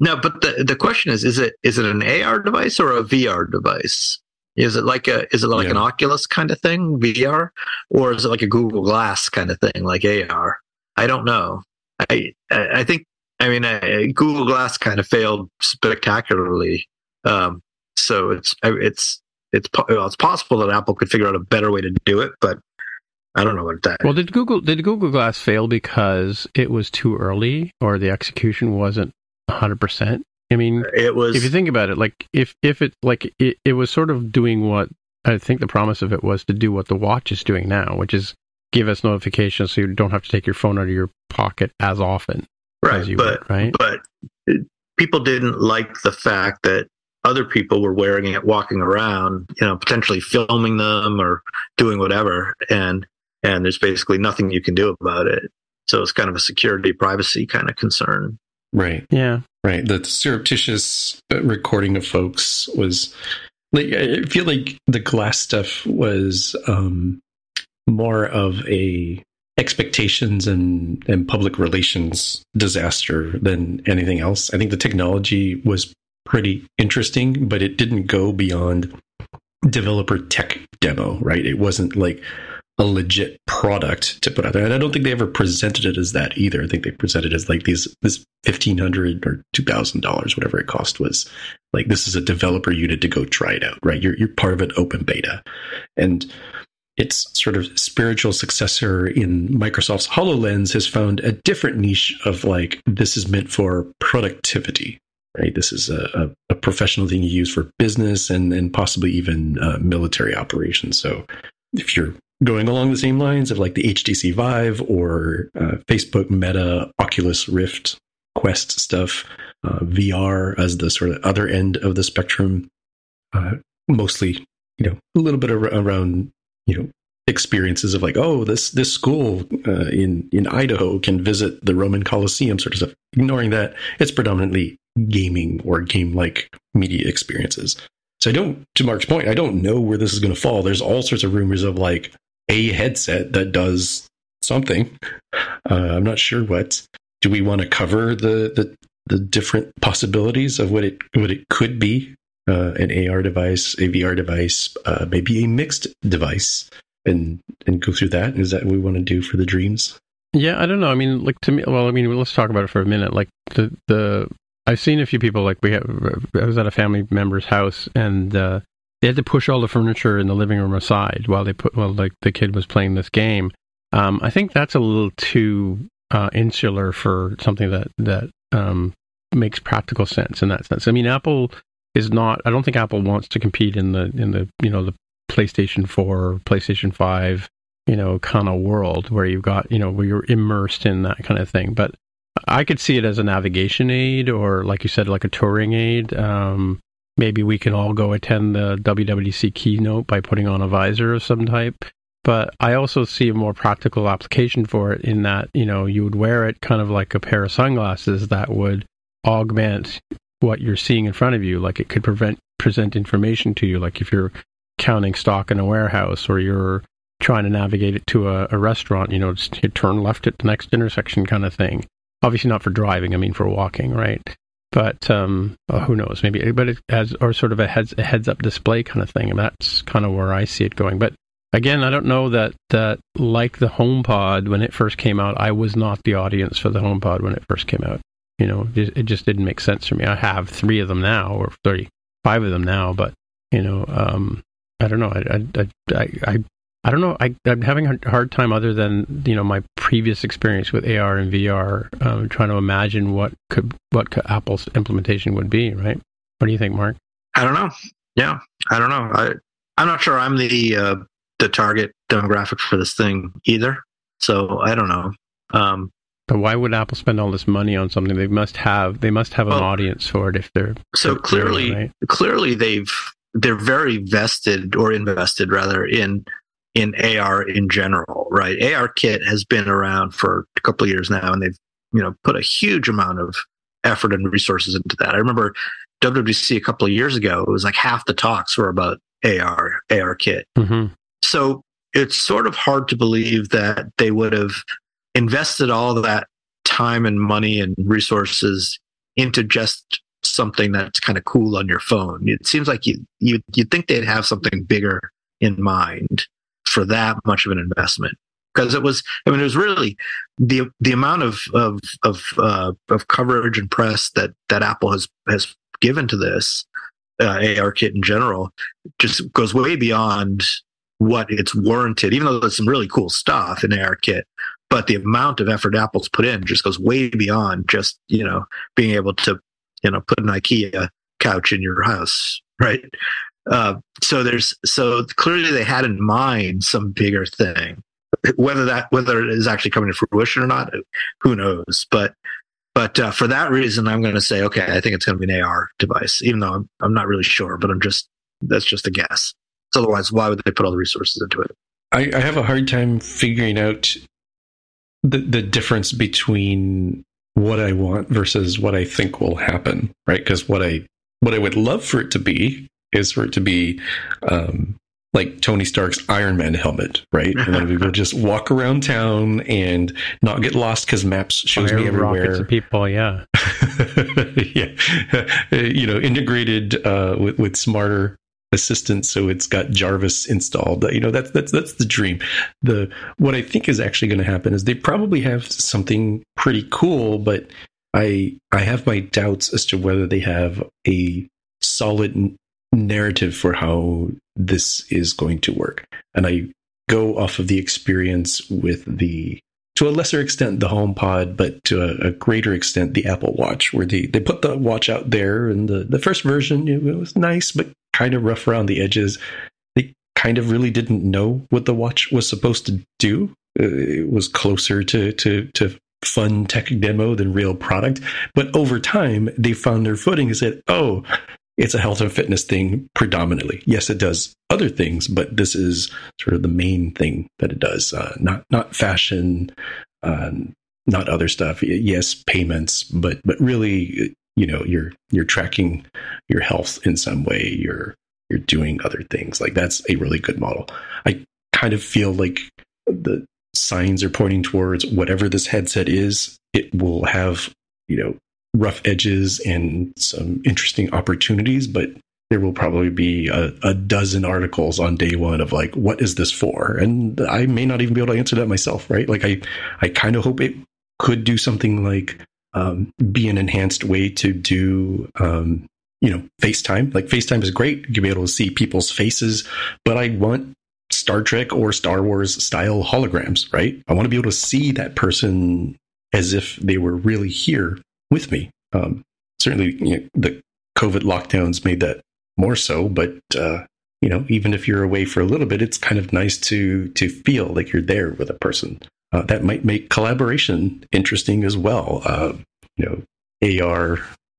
No, but the the question is: is it is it an AR device or a VR device? Is it like a is it like Yeah. an Oculus kind of thing, VR, or is it like a Google Glass kind of thing, like AR? I don't know. I I I think I mean uh, Google Glass kind of failed spectacularly. Um, so it's it's it's well, it's possible that Apple could figure out a better way to do it, but I don't know what that. Well, did Google did Google Glass fail because it was too early or the execution wasn't 100%? I mean, it was if you think about it, like if if it like it, it was sort of doing what I think the promise of it was to do what the watch is doing now, which is give us notifications so you don't have to take your phone out of your pocket as often as right, you but would, right? but people didn't like the fact that other people were wearing it, walking around, you know, potentially filming them or doing whatever, and and there's basically nothing you can do about it. So it's kind of a security, privacy kind of concern. Right. yeah. Right. The surreptitious uh, recording of folks was like I feel like the glass stuff was um more of a expectations and and public relations disaster than anything else. I think the technology was pretty interesting, but it didn't go beyond developer tech demo, right? It wasn't like a legit product to put out there. And I don't think they ever presented it as that either. I think they presented it as like these this fifteen hundred or two thousand dollars, whatever it cost was like this is a developer unit to go try it out, right? You're you're part of an open beta. And its sort of spiritual successor in Microsoft's HoloLens has found a different niche of like this is meant for productivity, right? This is a, a, professional thing you use for business and and possibly even uh, military operations. So if you're going along the same lines of like the HTC Vive or uh, Facebook Meta Oculus Rift Quest stuff, uh, VR as the sort of other end of the spectrum, uh, mostly you know a little bit ar- around you know experiences of like, oh, this this school uh, in in Idaho can visit the Roman Colosseum, sort of stuff. Ignoring that, it's predominantly gaming or game like media experiences. So I don't, to Mark's point, I don't know where this is going to fall. There's all sorts of rumors of like a headset that does something. Uh, I'm not sure what. Do we want to cover the the the different possibilities of what it what it could be? Uh, an AR device, a VR device, uh, maybe a mixed device and and go through that? Is that what we want to do for the dreams? Yeah, I don't know. I mean, like to me, well, I mean, let's talk about it for a minute. Like the the I've seen a few people like we have. I was at a family member's house and uh, they had to push all the furniture in the living room aside while they put while like the kid was playing this game. Um, I think that's a little too uh, insular for something that that um, makes practical sense in that sense. I mean, Apple is not. I don't think Apple wants to compete in the in the you know the PlayStation 4, PlayStation 5, you know, kind of world where you've got, you know, where you're immersed in that kind of thing. But I could see it as a navigation aid or, like you said, like a touring aid. Um, maybe we can all go attend the WWDC keynote by putting on a visor of some type. But I also see a more practical application for it in that, you know, you would wear it kind of like a pair of sunglasses that would augment what you're seeing in front of you. Like it could prevent present information to you. Like if you're counting stock in a warehouse or you're trying to navigate it to a, a restaurant, you know, just turn left at the next intersection kind of thing. Obviously not for driving, I mean for walking, right? But um, oh, who knows? Maybe, but it has or sort of a heads a heads up display kind of thing, and that's kind of where I see it going. But again, I don't know that that like the HomePod when it first came out, I was not the audience for the HomePod when it first came out. You know, it, it just didn't make sense for me. I have three of them now, or thirty five of them now, but you know, um, I don't know. I I I I, I don't know. I, am having a hard time, other than you know my previous experience with AR and VR, um, trying to imagine what could what could Apple's implementation would be. Right? What do you think, Mark? I don't know. Yeah, I don't know. I I'm not sure I'm the uh, the target demographic for this thing either. So I don't know. Um, but why would Apple spend all this money on something? They must have they must have well, an audience for it if they're so clearly right? clearly they've they're very vested or invested rather in in AR in general, right? AR Kit has been around for a couple of years now, and they've you know put a huge amount of effort and resources into that. I remember WWDC a couple of years ago; it was like half the talks were about AR AR Kit. Mm-hmm. So it's sort of hard to believe that they would have invested all that time and money and resources into just something that's kind of cool on your phone. It seems like you you you'd think they'd have something bigger in mind for that much of an investment because it was I mean it was really the the amount of of of uh, of coverage and press that that Apple has has given to this uh, AR kit in general just goes way beyond what it's warranted even though there's some really cool stuff in AR kit but the amount of effort Apple's put in just goes way beyond just you know being able to you know, put an IKEA couch in your house, right? Uh, so there's so clearly they had in mind some bigger thing. Whether that whether it is actually coming to fruition or not, who knows? But but uh, for that reason, I'm going to say okay. I think it's going to be an AR device, even though I'm I'm not really sure. But I'm just that's just a guess. So otherwise, why would they put all the resources into it? I, I have a hard time figuring out the the difference between what I want versus what I think will happen, right? Because what I what I would love for it to be is for it to be um, like Tony Stark's Iron Man helmet, right? And then we will just walk around town and not get lost because maps shows Fire me everywhere. people, yeah, [LAUGHS] yeah, [LAUGHS] you know, integrated uh, with with smarter assistant so it's got jarvis installed you know that's that's that's the dream the what i think is actually going to happen is they probably have something pretty cool but i i have my doubts as to whether they have a solid narrative for how this is going to work and i go off of the experience with the to a lesser extent the HomePod, but to a, a, greater extent the Apple Watch, where they, they put the watch out there, and the, the first version it was nice, but kind of rough around the edges. They kind of really didn't know what the watch was supposed to do. Uh, it was closer to to to fun tech demo than real product. But over time, they found their footing and said, "Oh, it's a health and fitness thing predominantly. Yes, it does other things, but this is sort of the main thing that it does. Uh, not not fashion, uh, not other stuff. Yes, payments, but but really, you know, you're you're tracking your health in some way. You're you're doing other things. Like that's a really good model. I kind of feel like the signs are pointing towards whatever this headset is. It will have you know rough edges and some interesting opportunities, but there will probably be a, a, dozen articles on day one of like, what is this for? And I may not even be able to answer that myself, right? Like I, I kind of hope it could do something like um, be an enhanced way to do, um, you know, FaceTime. Like FaceTime is great. You'll be able to see people's faces, but I want Star Trek or Star Wars style holograms, right? I want to be able to see that person as if they were really here with me. Um, certainly, you know, the COVID lockdowns made that more so, but uh, you know, even if you're away for a little bit, it's kind of nice to to feel like you're there with a person. Uh, that might make collaboration interesting as well. Uh, you know, AR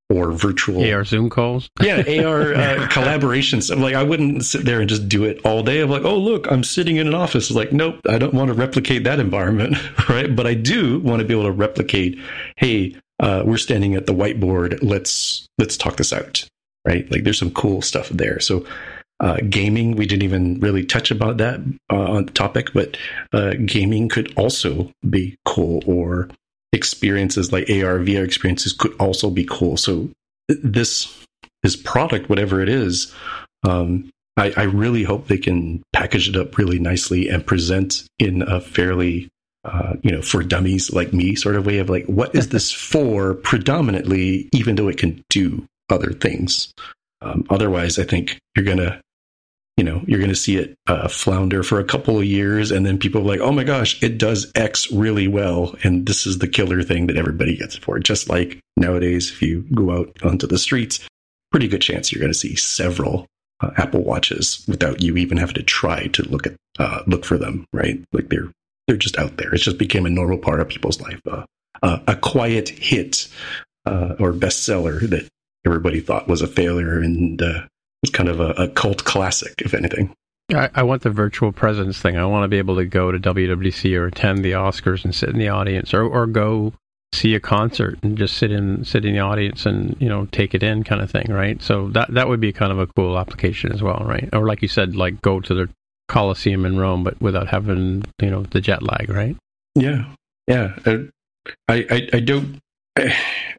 or virtual AR Zoom calls. yeah, AR uh, [LAUGHS] collaborations. I'm like, I wouldn't sit there and just do it all day. I'm like, oh look, I'm sitting in an office. It's like, nope, I don't want to replicate that environment, [LAUGHS] right? But I do want to be able to replicate. Hey, uh, we're standing at the whiteboard. Let's let's talk this out, right? Like there's some cool stuff there. So uh, gaming, we didn't even really touch about that uh, on the topic, but uh, gaming could also be cool, or experiences like AR, VR experiences could also be cool. So this this product, whatever it is, um, I, I really hope they can package it up really nicely and present in a fairly uh, you know, for dummies like me sort of way of like, what is this [LAUGHS] for predominantly, even though it can do other things. Um, otherwise, I think you're going to, you know, you're going to see it uh, flounder for a couple of years. And then people are like, oh my gosh, it does X really well. And this is the killer thing that everybody gets for. Just like nowadays, if you go out onto the streets, pretty good chance you're going to see several uh, Apple Watches without you even having to try to look at uh, look for them, right? Like they're they're just out there. It just became a normal part of people's life. Uh, uh, a quiet hit uh, or bestseller that everybody thought was a failure and uh, was kind of a, a, cult classic, if anything. I, I, want the virtual presence thing. I want to be able to go to WWDC or attend the Oscars and sit in the audience, or, or go see a concert and just sit in sit in the audience and you know take it in, kind of thing, right? So that that would be kind of a cool application as well, right? Or like you said, like go to the Colosseum in Rome, but without having you know the jet lag, right? Yeah, yeah. Uh, I I, I don't.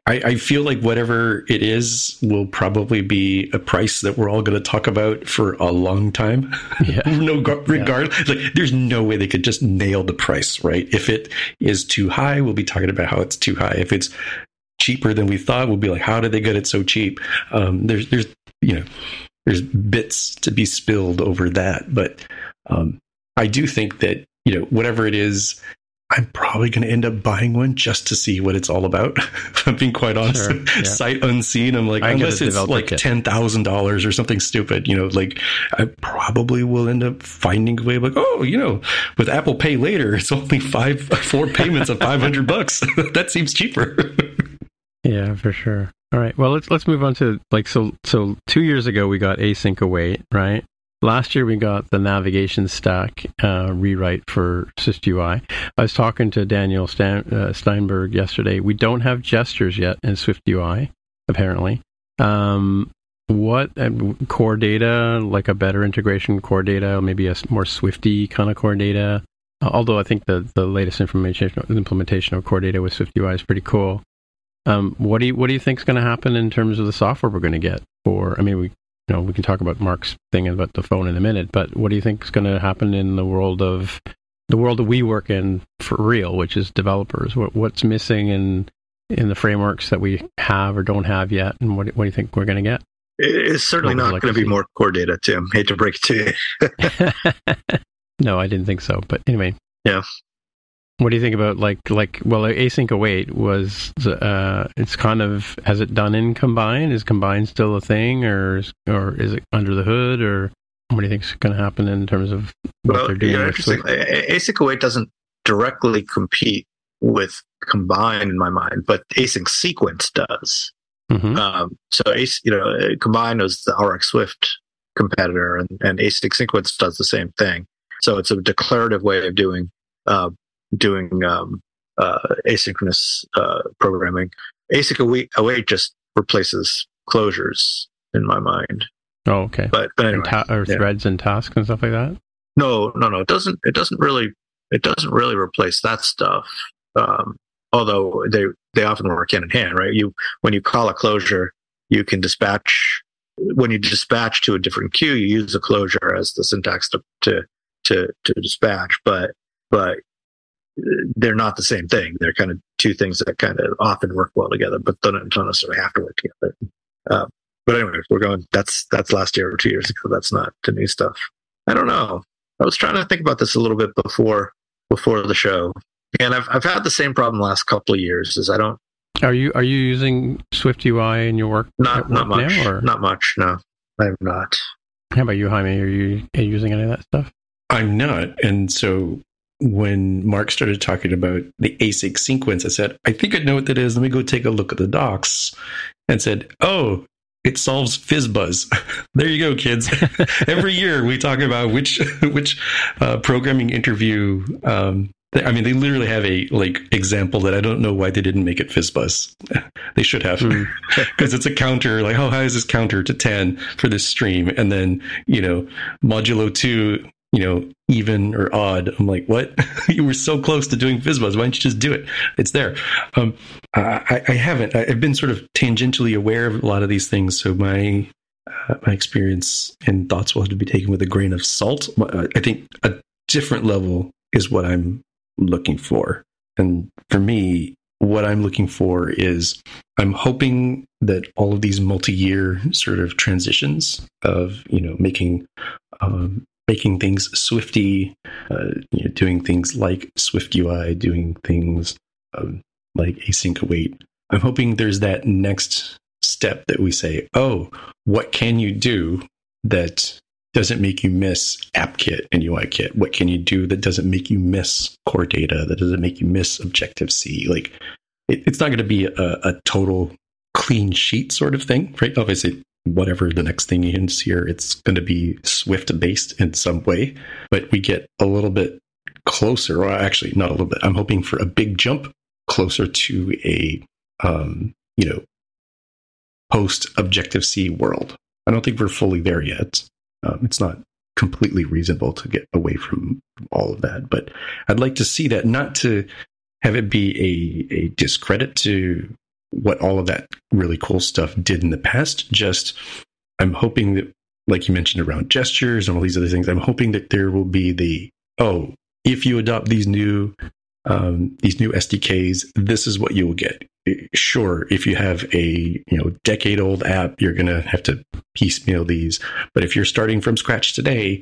I, I feel like whatever it is will probably be a price that we're all going to talk about for a long time. Yeah. [LAUGHS] no regard. Yeah. Like, there's no way they could just nail the price, right? If it is too high, we'll be talking about how it's too high. If it's cheaper than we thought, we'll be like, how did they get it so cheap? Um, there's, there's, you know, there's bits to be spilled over that. But um, I do think that you know whatever it is, I'm probably going to end up buying one just to see what it's all about. if I'm being quite honest, sure, yeah. sight unseen. I'm like, I unless it's like ten thousand dollars or something stupid, you know, like I probably will end up finding a way. Like, oh, you know, with Apple Pay later, it's only five, four payments of five hundred bucks. [LAUGHS] that seems cheaper. [LAUGHS] yeah, for sure. All right. Well, let's let's move on to like so. So two years ago we got async await, right? Last year we got the navigation stack uh, rewrite for SwiftUI. I was talking to Daniel Stan, uh, Steinberg yesterday. We don't have gestures yet in SwiftUI, apparently. Um, what uh, core data, like a better integration core data, maybe a more Swifty kind of core data. Although I think the, the latest information implementation of core data with SwiftUI is pretty cool. Um, what do you what do you think is going to happen in terms of the software we're going to get? For I mean, we you know we can talk about Mark's thing about the phone in a minute, but what do you think is going to happen in the world of the world that we work in for real, which is developers? What, what's missing in in the frameworks that we have or don't have yet, and what, what do you think we're going to get? It's certainly not like going to be more core data, Tim. Hate to break it to you. [LAUGHS] no, I didn't think so. But anyway, yeah. What do you think about like like well async await was uh it's kind of has it done in combine is combine still a thing or is, or is it under the hood or what do you think is going to happen in terms of what well, they're doing? Yeah, interesting. Async await doesn't directly compete with combine in my mind, but async sequence does. Mm-hmm. Um, so Ace, you know, combined is the RX Swift competitor, and, and Async Sequence does the same thing. So it's a declarative way of doing uh, doing um, uh, asynchronous uh, programming. async await, await just replaces closures in my mind. Oh, okay. But, but anyway, ta- or threads and tasks and stuff like that. No, no, no. It doesn't. It doesn't really. It doesn't really replace that stuff. Um, although they they often work hand in hand, right? You when you call a closure, you can dispatch. When you dispatch to a different queue, you use a closure as the syntax to to to, to dispatch. But but they're not the same thing. They're kind of two things that kind of often work well together, but don't, don't necessarily have to work together. Uh, but anyway, we're going. That's that's last year or two years ago. That's not the new stuff. I don't know. I was trying to think about this a little bit before before the show, and I've I've had the same problem last couple of years. Is I don't. Are you are you using Swift UI in your work? Not not much. Now, or? Not much. No, I'm not. How about you, Jaime? Are you, are you using any of that stuff? I'm not, and so when Mark started talking about the async sequence, I said, I think I know what that is. Let me go take a look at the docs. And said, Oh, it solves FizzBuzz. [LAUGHS] there you go, kids. [LAUGHS] Every year we talk about which [LAUGHS] which uh, programming interview. Um, I mean, they literally have a like example that I don't know why they didn't make it FizzBuzz. they should have because mm. it's a counter. Like, oh, how is this counter to ten for this stream? And then you know, modulo two you know, even or odd. I'm like, what? [LAUGHS] you were so close to doing FizzBuzz. Why don't you just do it? It's there. Um, I, I, haven't. I've been sort of tangentially aware of a lot of these things, so my uh, my experience and thoughts will have to be taken with a grain of salt. I think a different level is what I'm looking for, and for me, what I'm looking for is I'm hoping that all of these multi-year sort of transitions of you know making um, making things Swifty, uh, you know, doing things like Swift UI, doing things um, like async await. I'm hoping there's that next step that we say, oh, what can you do that doesn't make you miss AppKit and UIKit? What can you do that doesn't make you miss core data, that doesn't make you miss Objective C? Like, it, it's not going to be a, a total clean sheet sort of thing, right? Obviously, whatever the next thing is here, it's going to be Swift based in some way. But we get a little bit closer, or actually not a little bit. I'm hoping for a big jump closer to a, um, you know, post Objective C world. I don't think we're fully there yet. Um, it's not completely reasonable to get away from all of that, but I'd like to see that not to have it be a, a discredit to what all of that really cool stuff did in the past. Just I'm hoping that, like you mentioned around gestures and all these other things, I'm hoping that there will be the oh, if you adopt these new um, these new SDKs, this is what you will get. Sure, if you have a you know decade old app, you're gonna have to piecemeal these. But if you're starting from scratch today,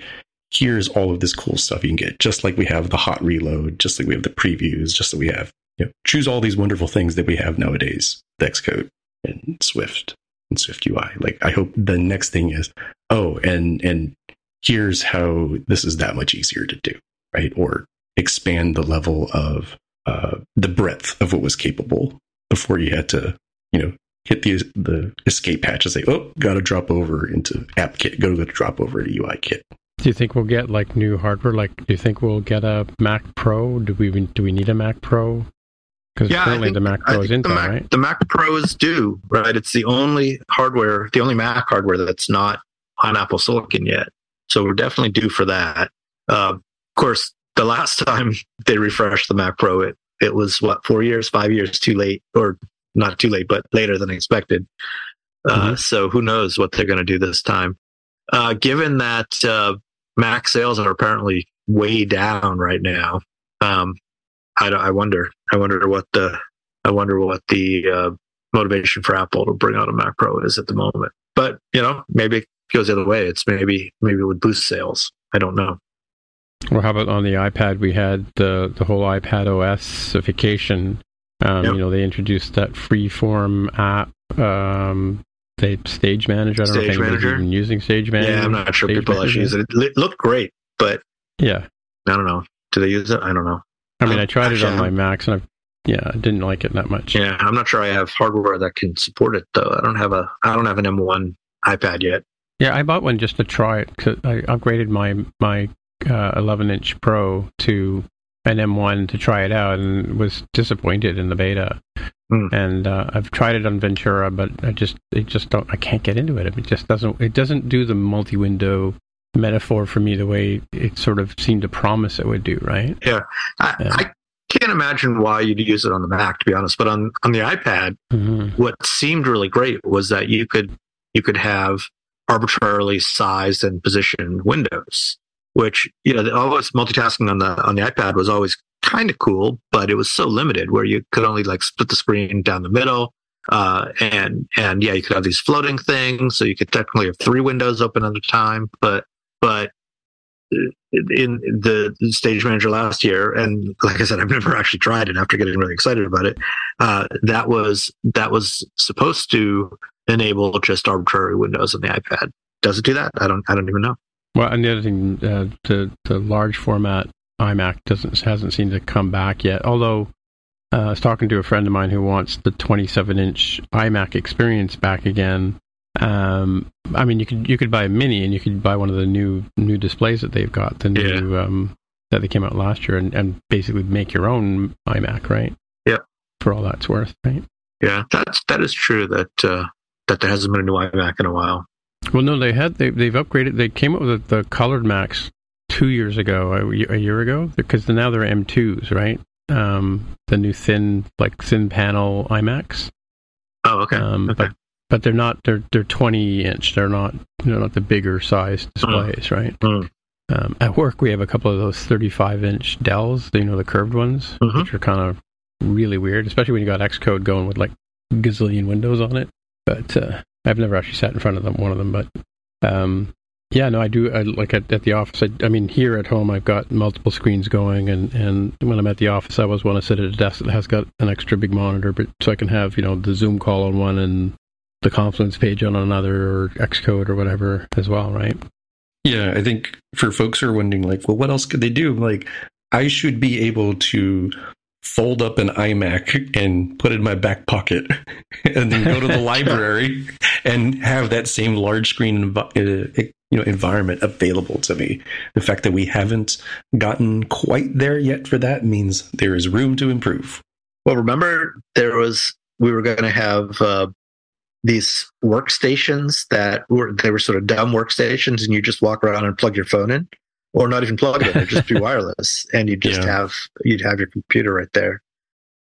here's all of this cool stuff you can get. Just like we have the hot reload, just like we have the previews, just like we have you know, choose all these wonderful things that we have nowadays, Xcode and Swift and Swift UI. Like I hope the next thing is, oh, and and here's how this is that much easier to do, right? Or expand the level of uh, the breadth of what was capable before you had to, you know, hit the the escape hatch and say, oh, got to drop over into AppKit, go to the drop over to UIKit. Do you think we'll get like new hardware? Like, do you think we'll get a Mac Pro? Do we do we need a Mac Pro? Because yeah, currently think, the Mac Pro is Intel, the Mac, right? The Mac Pros do, right? It's the only hardware, the only Mac hardware that's not on Apple Silicon yet. So we're definitely due for that. Uh, of course, the last [LAUGHS] time they refreshed the Mac Pro, it, it was what, four years, five years too late, or not too late, but later than expected. Uh, mm-hmm. So who knows what they're going to do this time? Uh, given that uh, Mac sales are apparently way down right now, um, I, I wonder. I wonder what the I wonder what the uh, motivation for Apple to bring out a Mac Pro is at the moment. But you know, maybe it goes the other way. It's maybe maybe it would boost sales. I don't know. Well, how about on the iPad? We had the the whole iPad OSification. Um, yep. You know, they introduced that freeform app. Um, they Stage Manager. I don't Stage know if anybody's even using Stage Manager. Yeah, I'm not sure Stage people actually use it. It looked great, but yeah, I don't know. Do they use it? I don't know. I mean, I tried Actually, it on my Macs and I've yeah, I didn't like it that much. Yeah, I'm not sure I have hardware that can support it though. I don't have a I don't have an M1 iPad yet. Yeah, I bought one just to try it. Cause I upgraded my my uh, 11 inch Pro to an M1 to try it out, and was disappointed in the beta. Mm. And uh, I've tried it on Ventura, but I just it just don't I can't get into it. It just doesn't it doesn't do the multi window metaphor for me the way it sort of seemed to promise it would do. Right? Yeah, I, Yeah. I can't imagine why you'd use it on the Mac to be honest. But on on the iPad, Mhm. what seemed really great was that you could you could have arbitrarily sized and positioned windows, which you know the- always multitasking on the on the iPad was always kind of cool, but it was so limited where you could only like split the screen down the middle. Uh, and and yeah, you could have these floating things, so you could technically have three windows open at a time. But but in the stage manager last year, and like I said, I've never actually tried it after getting really excited about it. Uh, that was that was supposed to enable just arbitrary windows on the iPad. Does it do that? I don't. I don't even know. Well, and the other thing, uh, the the large format iMac doesn't hasn't seemed to come back yet. Although uh, I was talking to a friend of mine who wants the 27 inch iMac experience back again. Um, I mean, you could you could buy a mini and you could buy one of the new new displays that they've got, the Yeah. new um, that they came out last year, and, and basically make your own iMac, right? Yep. For all that's worth, right? Yeah, that's that is true. That uh, that there hasn't been a new iMac in a while. Well, no, they had they they've upgraded. They came up with the, the colored Macs two years ago, a year ago, because now they're M2s, right? Um, the new thin, like thin panel iMacs. Oh, okay. Um, okay. But but they're not. They're they're 20 inch. They're not. They're not the bigger size displays, right? Mm. Um, at work, we have a couple of those 35 inch Dells. You know, the curved ones, Mhm. which are kind of really weird, especially when you got Xcode going with like gazillion windows on it. But uh, I've never actually sat in front of them, one of them. But um, yeah, no, I do. I, like at, at the office, I, I mean, here at home, I've got multiple screens going, and and when I'm at the office, I always want to sit at a desk that has got an extra big monitor, but so I can have you know the Zoom call on one and the Confluence page on another, or Xcode or whatever as well, right? Yeah, I think for folks who are wondering, like, well, what else could they do? Like, I should be able to fold up an iMac and put it in my back pocket, [LAUGHS] and then go to the [LAUGHS] library and have that same large screen, uh, you know, environment available to me. The fact that we haven't gotten quite there yet for that means there is room to improve. Well, remember there was we were going to have uh, these workstations that were they were sort of dumb workstations, and you just walk around and plug your phone in, or not even plug it in, just be [LAUGHS] wireless, and you just Yeah. have you'd have your computer right there.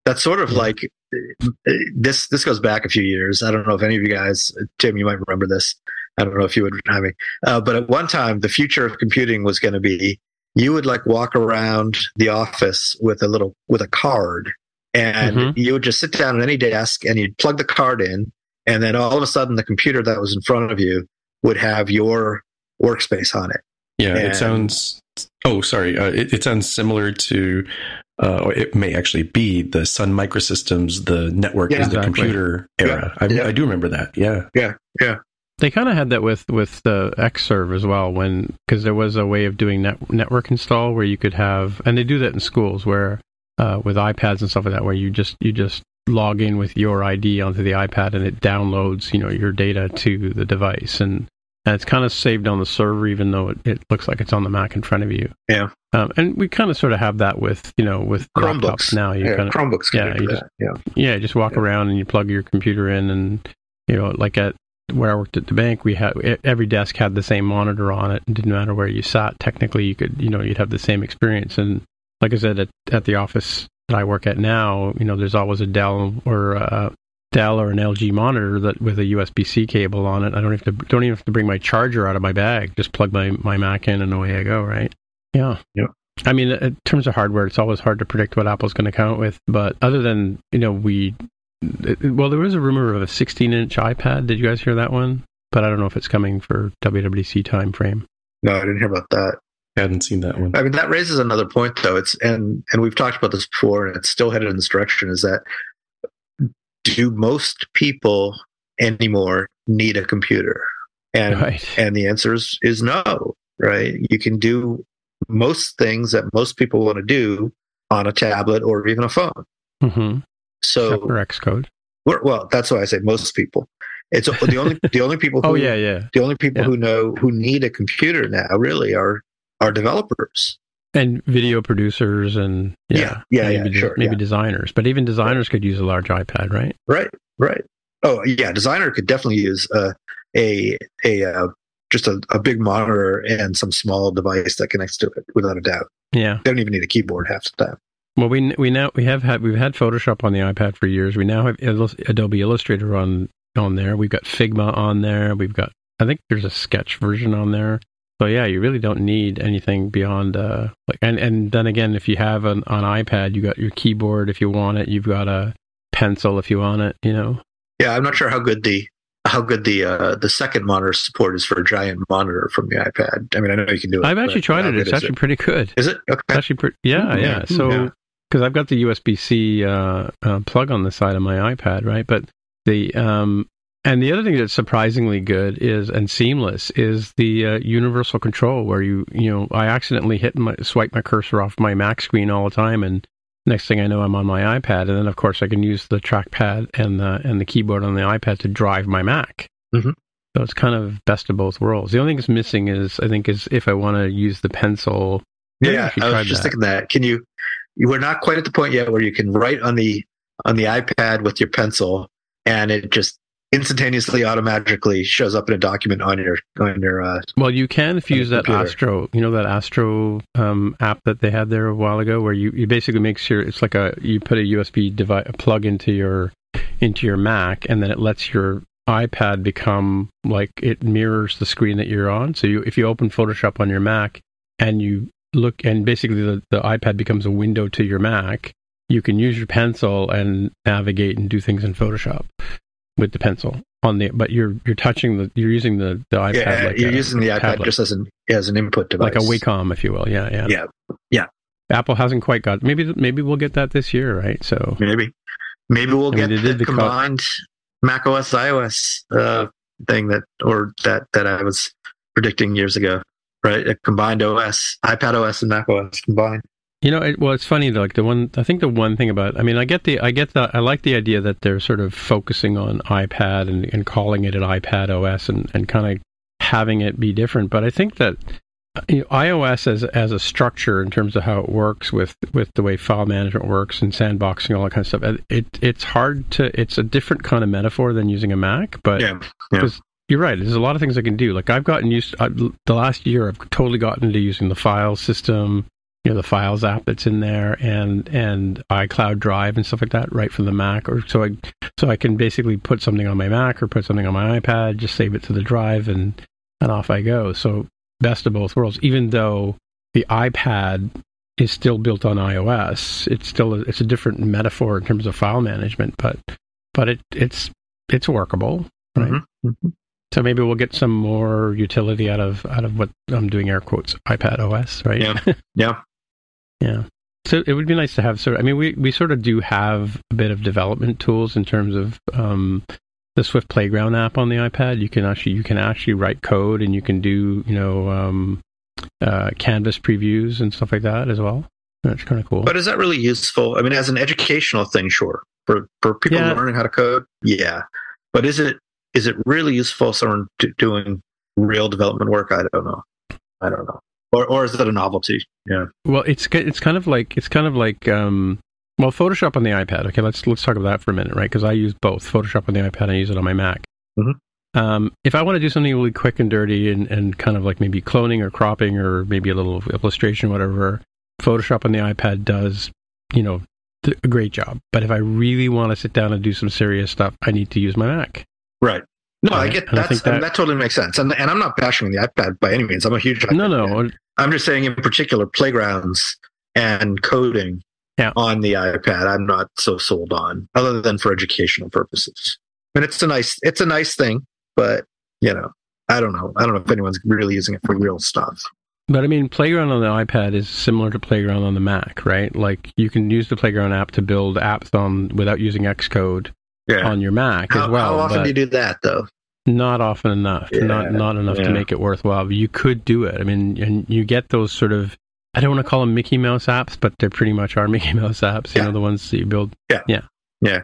That's sort of like uh, this. This goes back a few years. I don't know if any of you guys, Tim, you might remember this. I don't know if you would have me, uh, but at one time, the future of computing was going to be you would like walk around the office with a little with a card and Mhm. you would just sit down at any desk and you'd plug the card in and then all of a sudden the computer that was in front of you would have your workspace on it Yeah, And- it sounds. Oh, sorry. Uh, it, it sounds similar to, uh, or it may actually be the Sun Microsystems, the network Yeah, is the exactly. computer era. I, yeah. I do remember that. Yeah. Yeah. Yeah. They kind of had that with with the Xserve as well, when because there was a way of doing net, network install where you could have, and they do that in schools where uh, with iPads and stuff like that, where you just you just log in with your ID onto the iPad and it downloads you know your data to the device, and and it's kind of saved on the server even though it, it looks like it's on the Mac in front of you. Yeah. um, and we kind of sort of have that with you know with chromebooks now. You yeah, kind of chromebooks can yeah, you that yeah yeah, just walk Yeah. around and you plug your computer in, and you know, like at where I worked at the bank, we had every desk had the same monitor on it. It didn't matter where you sat. Technically, you could, you know, you'd have the same experience. And like I said, at at the office that I work at now, you know, there's always a Dell or a Dell or an LG monitor that with a USB C cable on it. I don't have to don't even have to bring my charger out of my bag. Just plug my my Mac in, and away I go. Right? Yeah. Yep. I mean, in terms of hardware, it's always hard to predict what Apple's going to come out with. But other than you know, we it- well, there was a rumor of a 16-inch iPad. Did you guys hear that one? But I don't know if it's coming for WWDC timeframe. no i didn't hear about that I hadn't seen that one. i mean that raises another point though it's and and we've talked about this before and it's still headed in this direction is that do most people anymore need a computer and Right. and the answer is, is no right you can do most things that most people want to do on a tablet or even a phone Mm-hmm. So Except for Xcode. well, that's why I say most people. It's the only the only people. [LAUGHS] Who, oh yeah, yeah. The only people Yeah. who know who need a computer now really are are developers. And video producers and yeah, Yeah, yeah, maybe, yeah, sure, maybe yeah. designers. But even designers could use a large iPad, right? Right, right. Oh yeah, designer could definitely use uh, a a uh, just a, a big monitor and some small device that connects to it without a doubt. Yeah. They don't even need a keyboard half the time. Well, we we now we have had we've had Photoshop on the iPad for years. We now have Adobe Illustrator on on there. We've got Figma on there. We've got I think there's a Sketch version on there. So yeah, you really don't need anything beyond uh like and and then again, if you have an on iPad, you got your keyboard if you want it. You've got a pencil if you want it. You know. Yeah, I'm not sure how good the how good the uh, the second monitor support is for a giant monitor from the iPad. I mean, I know you can do it. I've actually tried it. It's actually it? pretty good. Is it okay? It's actually pretty. Yeah, Mm, yeah. So yeah. because I've got the USB C uh, uh, plug on the side of my iPad, right? But the um, and the other thing that's surprisingly good is and seamless is the uh, universal control, where you you know I accidentally hit my swipe my cursor off my Mac screen all the time, and next thing I know I'm on my iPad, and then of course I can use the trackpad and the and the keyboard on the iPad to drive my Mac. Mhm. So it's kind of best of both worlds. The only thing that's missing is I think is if I want to use the pencil. Yeah, I was just that. thinking that. Can you? You were not quite at the point yet where you can write on the on the iPad with your pencil, and it just instantaneously, automatically shows up in a document on your on your. Uh, Well, you can if you use that computer. Astro, you know that Astro um, app that they had there a while ago, where you, you basically make sure it's like a you put a USB device a plug into your into your Mac, and then it lets your iPad become like it mirrors the screen that you're on. So you if you open Photoshop on your Mac and you look and basically the, the iPad becomes a window to your Mac, you can use your pencil and navigate and do things in Photoshop with the pencil on the but you're you're touching the you're using the the iPad yeah, like you're a using the iPad just as an as an input device, like a Wacom, if you will. Yeah, yeah, Yeah, yeah, Apple hasn't quite got. Maybe maybe we'll get that this year, right? So maybe maybe we'll I get they the the co- combined Mac OS iOS uh, thing that or that that I was predicting years ago. Right, a combined OS, iPad OS and Mac OS combined. You know, it, well, it's funny. Like the one, I think the one thing about. I mean, I get the, I get the, I like the idea that they're sort of focusing on iPad and, and calling it an iPad OS and and kind of having it be different. But I think that. You know, iOS as as a structure in terms of how it works with, with the way file management works and sandboxing all that kind of stuff. It it's hard to it's a different kind of metaphor than using a Mac, but Yeah, yeah. you're right. There's a lot of things I can do. Like I've gotten used. I, the last year, I've totally gotten into using the file system, you know, the Files app that's in there, and and iCloud Drive and stuff like that, right from the Mac. Or so I so I can basically put something on my Mac or put something on my iPad, just save it to the drive, and and off I go. So best of both worlds. Even though the iPad is still built on iOS, it's still a, it's a different metaphor in terms of file management, but but it it's it's workable, right? Mhm, mhm. So maybe we'll get some more utility out of out of what I'm doing air quotes iPad OS, right? Yeah. [LAUGHS] Yeah. Yeah. So it would be nice to have sort of. I mean, we we sort of do have a bit of development tools in terms of um, the Swift Playground app on the iPad. You can actually you can actually write code and you can do you know um, uh, Canvas previews and stuff like that as well. That's kind of cool. But is that really useful? I mean, as an educational thing, sure. For for people Yeah. learning how to code, yeah. But is it is it really useful? Someone doing real development work? I don't know. I don't know. Or or is it a novelty? Yeah. Well, it's it's kind of like it's kind of like um, well, Photoshop on the iPad. Okay, let's let's talk about that for a minute, right? Because I use both Photoshop on the iPad and I use it on my Mac. Mhm. Um, if I want to do something really quick and dirty and, and kind of like maybe cloning or cropping or maybe a little illustration, whatever, Photoshop on the iPad does, you know, th- a great job. But if I really want to sit down and do some serious stuff, I need to use my Mac. Right. No, I Right. get I that's, that, that- that totally makes sense. And and I'm not bashing the iPad by any means. I'm a huge iPad No, fan. I'm just saying in particular playgrounds and coding Yeah. on the iPad I'm not so sold on other than for educational purposes. I mean it's a nice it's a nice thing, but you know, I don't know. I don't know if anyone's really using it for real stuff. But I mean, Playground on the iPad is similar to Playground on the Mac, right? Like you can use the Playground app to build apps on without using Xcode Yeah. on your Mac how, as well. how often but do you do that though? Not often enough. Yeah, not not enough yeah. to make it worthwhile. But you could do it. I mean, and you get those sort of I don't want to call them Mickey Mouse apps, but they're pretty much our [LAUGHS] Mickey Mouse apps. You yeah. know, the ones that you build. Yeah, yeah, yeah.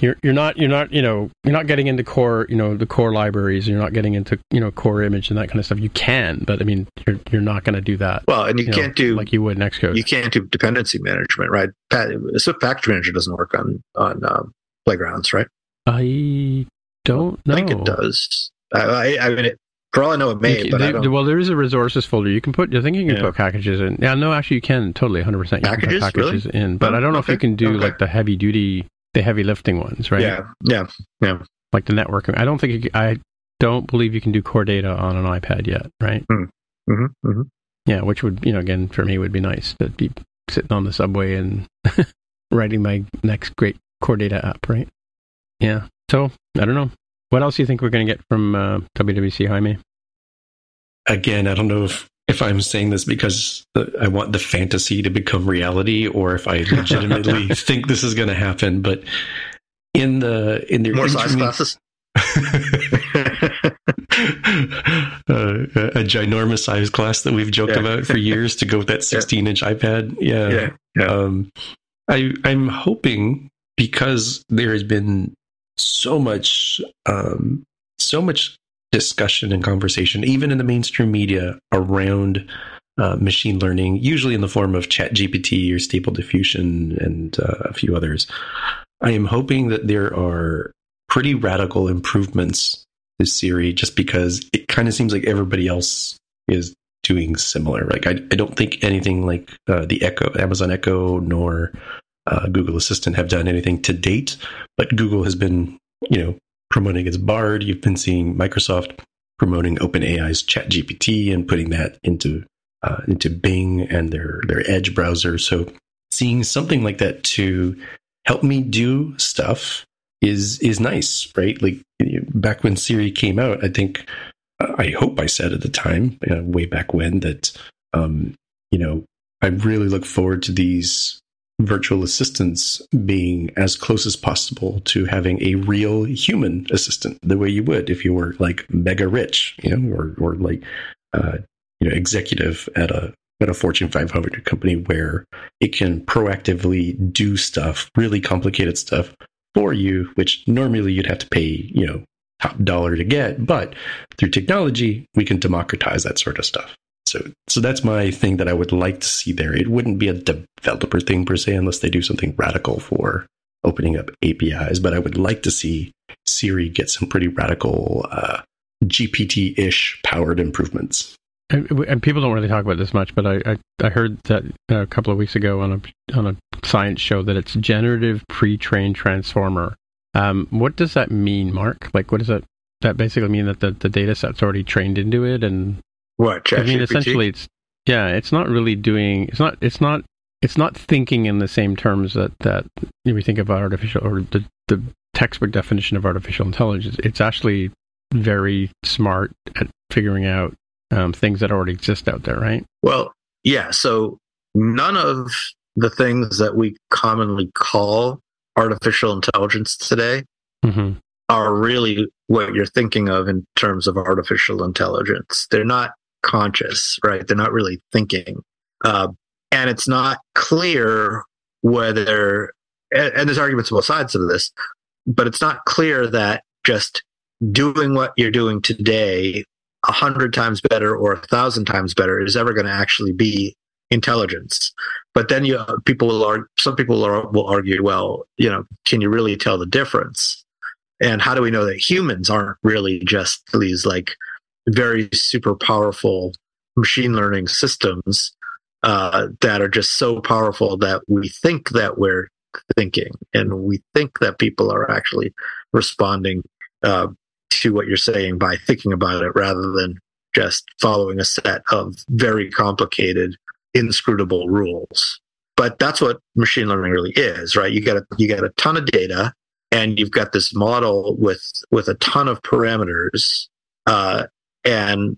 You're you're not you're not you know you're not getting into core you know the core libraries. You're not getting into you know core image and that kind of stuff. You can, but I mean you're you're not going to do that. Well, and you, you can't know, do like you would in Xcode. You can't do dependency management, right? So, package manager doesn't work on on um, playgrounds, right? I don't know. I think it does. I, I, I mean, it, for all I know, it may. but they, well, there is a resources folder. You can put. I think you can yeah. put packages in. Yeah, no, actually, you can totally 100. percent Packages, packages really? in, but oh, I don't know okay. if you can do okay. like the heavy duty, the heavy lifting ones, right? Yeah, yeah, yeah. Like the networking. I don't think. You, I don't believe you can do core data on an iPad yet, right? Mm. Mm-hmm, mm-hmm. Yeah, which would you know again for me would be nice to be sitting on the subway and [LAUGHS] writing my next great core data app, right? Yeah. So I don't know. What else do you think we're going to get from uh, WWDC Jaime? Again, I don't know if, if I'm saying this because I want the fantasy to become reality or if I legitimately [LAUGHS] think this is going to happen. But in the in their more size classes, [LAUGHS] uh, a ginormous size class that we've joked Yeah. about for [LAUGHS] years to go with that 16 inch iPad. Yeah. yeah, yeah. Um, I, I'm hoping because there has been so much, um, so much discussion and conversation, even in the mainstream media, around uh, machine learning, usually in the form of Chat GPT or Stable Diffusion and uh, a few others. I am hoping that there are pretty radical improvements to Siri, just because it kind of seems like everybody else is doing similar. Like I, I don't think anything like uh, the Echo, Amazon Echo, nor uh, Google Assistant have done anything to date. But Google has been, you know, promoting its Bard. You've been seeing Microsoft promoting OpenAI's ChatGPT and putting that into uh, into Bing and their their Edge browser. So seeing something like that to help me do stuff is is nice, right? Like back when Siri came out, I think uh, I hope I said at the time, uh, way back when, that um, you know I really look forward to these virtual assistants being as close as possible to having a real human assistant, the way you would if you were like mega rich, you know, or or like uh, you know executive at a at a Fortune 500 company where it can proactively do stuff, really complicated stuff for you, which normally you'd have to pay, you know, top dollar to get. But through technology, we can democratize that sort of stuff. So, so that's my thing that I would like to see there. It wouldn't be a developer thing per se, unless they do something radical for opening up APIs. But I would like to see Siri get some pretty radical uh, GPT-ish powered improvements. And, and people don't really talk about this much, but I, I, I heard that a couple of weeks ago on a on a science show that it's generative pre-trained transformer. Um, what does that mean, Mark? Like, what does that that basically mean that the, the data set's already trained into it and what? I mean, ChatGPT? essentially, it's yeah, it's not really doing. It's not. It's not. It's not thinking in the same terms that that we think of artificial or the the textbook definition of artificial intelligence. It's actually very smart at figuring out um, things that already exist out there, right? Well, yeah. So none of the things that we commonly call artificial intelligence today Mm-hmm. are really what you're thinking of in terms of artificial intelligence. They're not conscious, right? They're not really thinking. Uh, and it's not clear whether, and, and there's arguments on both sides of this, but it's not clear that just doing what you're doing today a hundred times better or a thousand times better is ever going to actually be intelligence. But then you people will argue, some people will, will argue, well, you know, can you really tell the difference? And how do we know that humans aren't really just these like very super powerful machine learning systems uh, that are just so powerful that we think that we're thinking and we think that people are actually responding uh, to what you're saying by thinking about it rather than just following a set of very complicated inscrutable rules. But that's what machine learning really is right? You get a, you get a ton of data and you've got this model with with a ton of parameters uh, and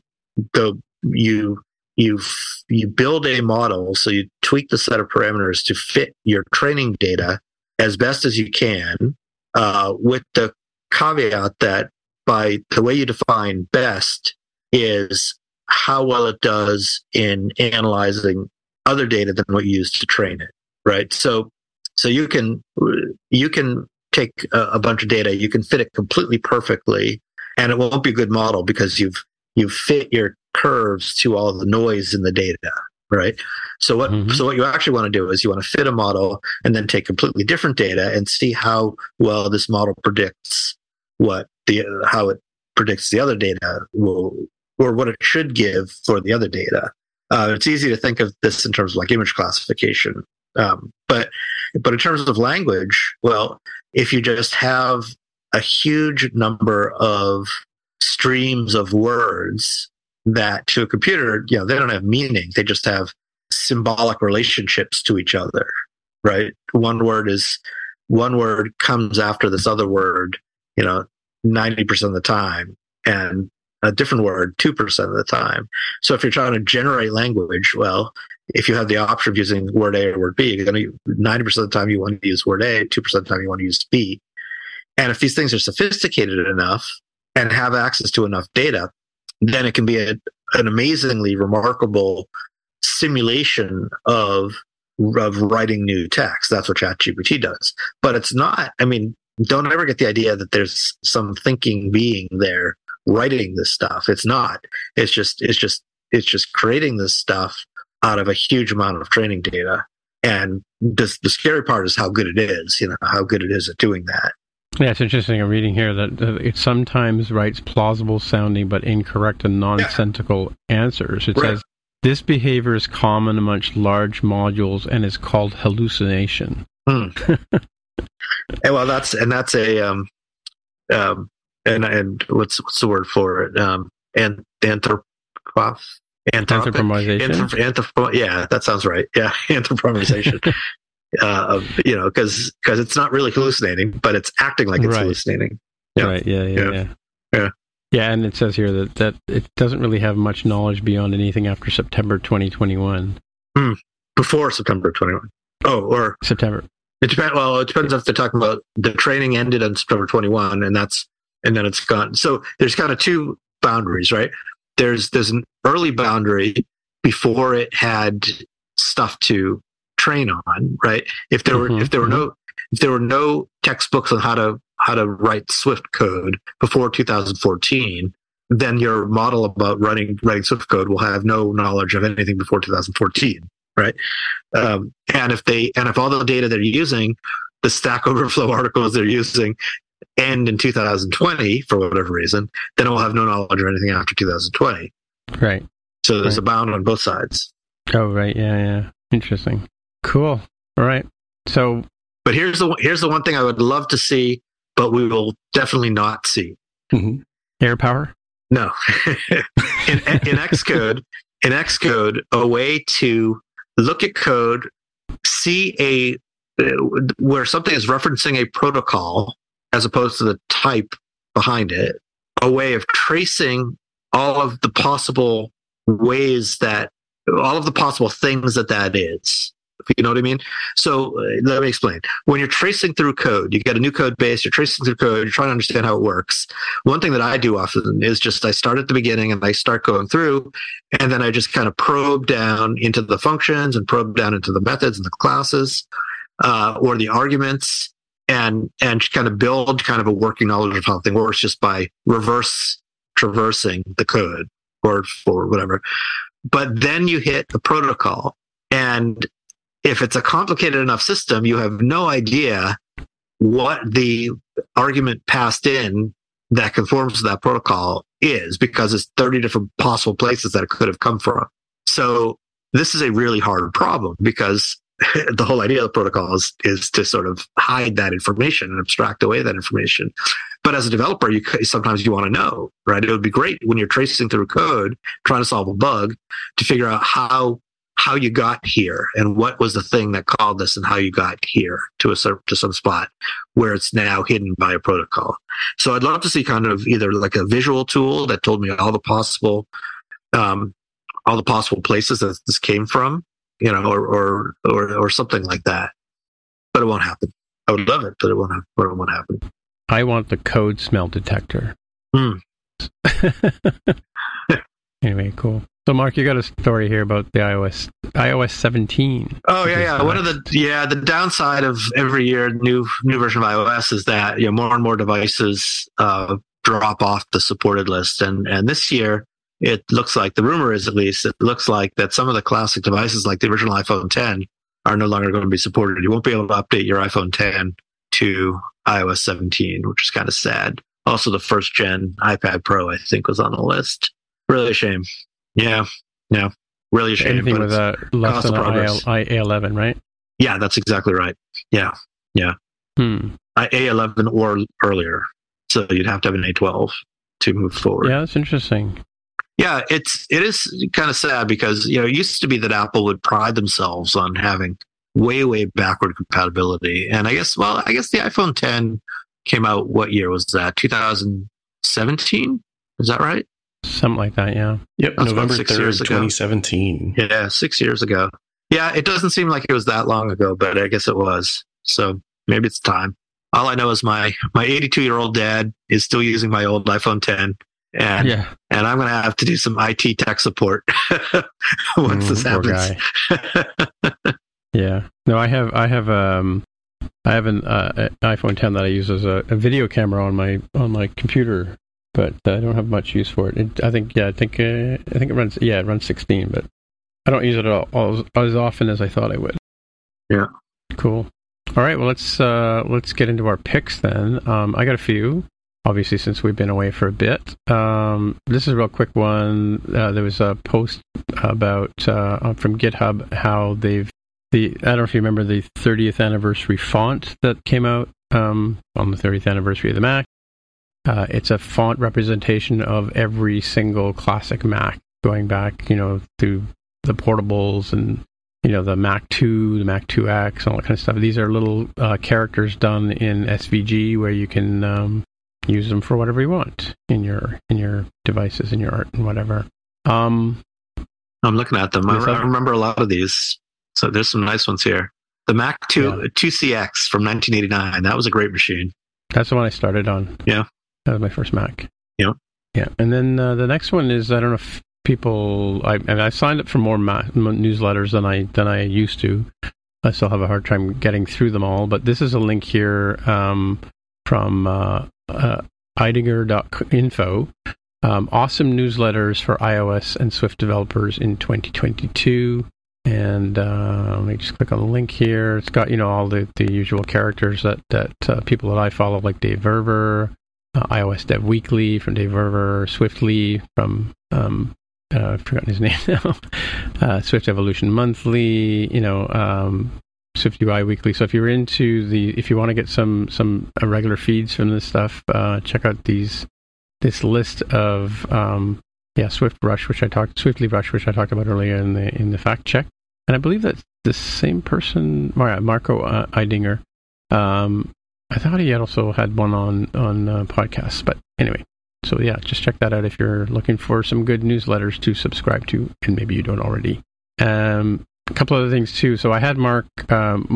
the you you you build a model so you tweak the set of parameters to fit your training data as best as you can uh, with the caveat that by the way you define best is how well it does in analyzing other data than what you use to train it, right? So, so you can you can take a, a bunch of data, you can fit it completely perfectly, and it won't be a good model because you've you've fit your curves to all the noise in the data, right? So what mm-hmm. so what you actually want to do is you want to fit a model and then take completely different data and see how well this model predicts what the how it predicts the other data will or what it should give for the other data. Uh, it's easy to think of this in terms of like image classification, um, but but in terms of language, well, if you just have a huge number of streams of words that to a computer, you know, they don't have meaning; they just have symbolic relationships to each other, right? One word is one word comes after this other word, you know, 90% of the time and a different word 2% of the time. So if you're trying to generate language, well, if you have the option of using word A or word B, you're going to 90% of the time you want to use word A, 2% of the time you want to use B. And if these things are sophisticated enough and have access to enough data, then it can be a, an amazingly remarkable simulation of of writing new text. That's what ChatGPT does. But it's not. I mean, don't ever get the idea that there's some thinking being there writing this stuff. It's not. It's just. It's just. It's just creating this stuff out of a huge amount of training data. And the, the scary part is how good it is. You know how good it is at doing that. Yeah, it's interesting. I'm reading here that it sometimes writes plausible sounding but incorrect and nonsensical yeah. answers. It right. says this behavior is common amongst large modules and is called hallucination. Hmm. [LAUGHS] and well, that's and that's a um, um, and and what's what's the word for it? Um, and anthrop, anthropomization. Anthrop, yeah, that sounds right. Yeah, [LAUGHS] anthropomization. [LAUGHS] uh, you know, because because it's not really hallucinating, but it's acting like it's right. hallucinating. Yeah. Right. Yeah. Yeah. Yeah. yeah. Yeah, and it says here that, that it doesn't really have much knowledge beyond anything after September 2021. Hmm. Before September 21. Oh, or September. It depends. Well, it depends if they're talking about the training ended on September 21, and that's and then it's gone. So there's kind of two boundaries, right? There's there's an early boundary before it had stuff to train on, right? If there were mm-hmm. if there were no if there were no textbooks on how to how to write Swift code before 2014, then your model about running writing Swift code will have no knowledge of anything before 2014, right? Um, and if they and if all the data they're using, the Stack Overflow [LAUGHS] articles they're using, end in 2020 for whatever reason, then it will have no knowledge of anything after 2020. Right. So there's right. a bound on both sides. Oh right, yeah, yeah. Interesting. Cool. All right. So, but here's the here's the one thing I would love to see but we will definitely not see. Mm-hmm. Air power? No. [LAUGHS] in, in Xcode, in Xcode, a way to look at code, see a where something is referencing a protocol as opposed to the type behind it, a way of tracing all of the possible ways that all of the possible things that that is you know what I mean? So uh, let me explain. When you're tracing through code, you get a new code base, you're tracing through code, you're trying to understand how it works. One thing that I do often is just I start at the beginning and I start going through, and then I just kind of probe down into the functions and probe down into the methods and the classes uh, or the arguments and and kind of build kind of a working knowledge of how thing works just by reverse traversing the code or for whatever. But then you hit the protocol and if it's a complicated enough system, you have no idea what the argument passed in that conforms to that protocol is because it's 30 different possible places that it could have come from. So this is a really hard problem because [LAUGHS] the whole idea of the protocol is, is to sort of hide that information and abstract away that information. But as a developer, you sometimes you want to know, right? It would be great when you're tracing through code, trying to solve a bug, to figure out how how you got here and what was the thing that called this and how you got here to a to some spot where it's now hidden by a protocol. So I'd love to see kind of either like a visual tool that told me all the possible um, all the possible places that this came from, you know, or or or, or something like that. But it won't happen. I would love it, but it won't. Have, but it won't happen. I want the code smell detector. Hmm. [LAUGHS] anyway, cool. So, Mark, you got a story here about the iOS iOS 17. Oh yeah, yeah. One of the yeah the downside of every year new new version of iOS is that you know more and more devices uh, drop off the supported list, and and this year it looks like the rumor is at least it looks like that some of the classic devices like the original iPhone 10 are no longer going to be supported. You won't be able to update your iPhone 10 to iOS 17, which is kind of sad. Also, the first gen iPad Pro I think was on the list. Really a shame. Yeah, yeah, really a shame. Anything with a less than A11, right? Yeah, that's exactly right. Yeah, yeah. Hmm. A11 or earlier. So you'd have to have an A12 to move forward. Yeah, that's interesting. Yeah, it's it is kind of sad because you know it used to be that Apple would pride themselves on having way way backward compatibility, and I guess well I guess the iPhone 10 came out. What year was that? 2017. Is that right? Something like that, yeah. Yep, That's November 3rd, 2017. Yeah, six years ago. Yeah, it doesn't seem like it was that long ago, but I guess it was. So maybe it's time. All I know is my my 82 year old dad is still using my old iPhone 10, and yeah. and I'm going to have to do some IT tech support [LAUGHS] once mm, this happens. [LAUGHS] yeah. No, I have I have um I have an uh, iPhone 10 that I use as a, a video camera on my on my computer but I don't have much use for it. it I think, yeah, I think, uh, I think it runs, yeah, it runs 16, but I don't use it all, all, as often as I thought I would. Yeah. Cool. All right. Well, let's uh, let's get into our picks then. Um, I got a few. Obviously, since we've been away for a bit, um, this is a real quick one. Uh, there was a post about uh, from GitHub how they've the I don't know if you remember the 30th anniversary font that came out um, on the 30th anniversary of the Mac. Uh, it's a font representation of every single classic Mac, going back, you know, to the portables and you know the Mac 2, the Mac 2X, all that kind of stuff. These are little uh, characters done in SVG where you can um, use them for whatever you want in your in your devices, in your art, and whatever. Um, I'm looking at them. I, I, remember a lot of these. So there's some nice ones here. The Mac 2 yeah. 2CX from 1989. That was a great machine. That's the one I started on. Yeah. That was my first Mac. Yeah. Yeah. And then uh, the next one is I don't know if people I and I signed up for more ma- newsletters than I than I used to. I still have a hard time getting through them all, but this is a link here um, from uh, uh, Eidinger.info. Um, awesome newsletters for iOS and Swift developers in 2022. And uh, let me just click on the link here. It's got you know all the, the usual characters that that uh, people that I follow, like Dave Verwer, uh, iOS Dev Weekly from Dave Verwer, Swiftly from um, uh, I've forgotten his [LAUGHS] name now. uh, Swift Evolution Monthly, you know, um, Swift UI Weekly. So if you're into the, if you want to get some some uh, regular feeds from this stuff, uh, check out these this list of um, yeah Swift Rush, which I talked Swiftly Rush, which I talked about earlier in the in the fact check, and I believe that the same person, Marco uh, Eidinger, um, I thought he also had one on on uh, podcasts, but anyway. So yeah, just check that out if you're looking for some good newsletters to subscribe to, and maybe you don't already. Um, a couple other things too. So I had Mark um,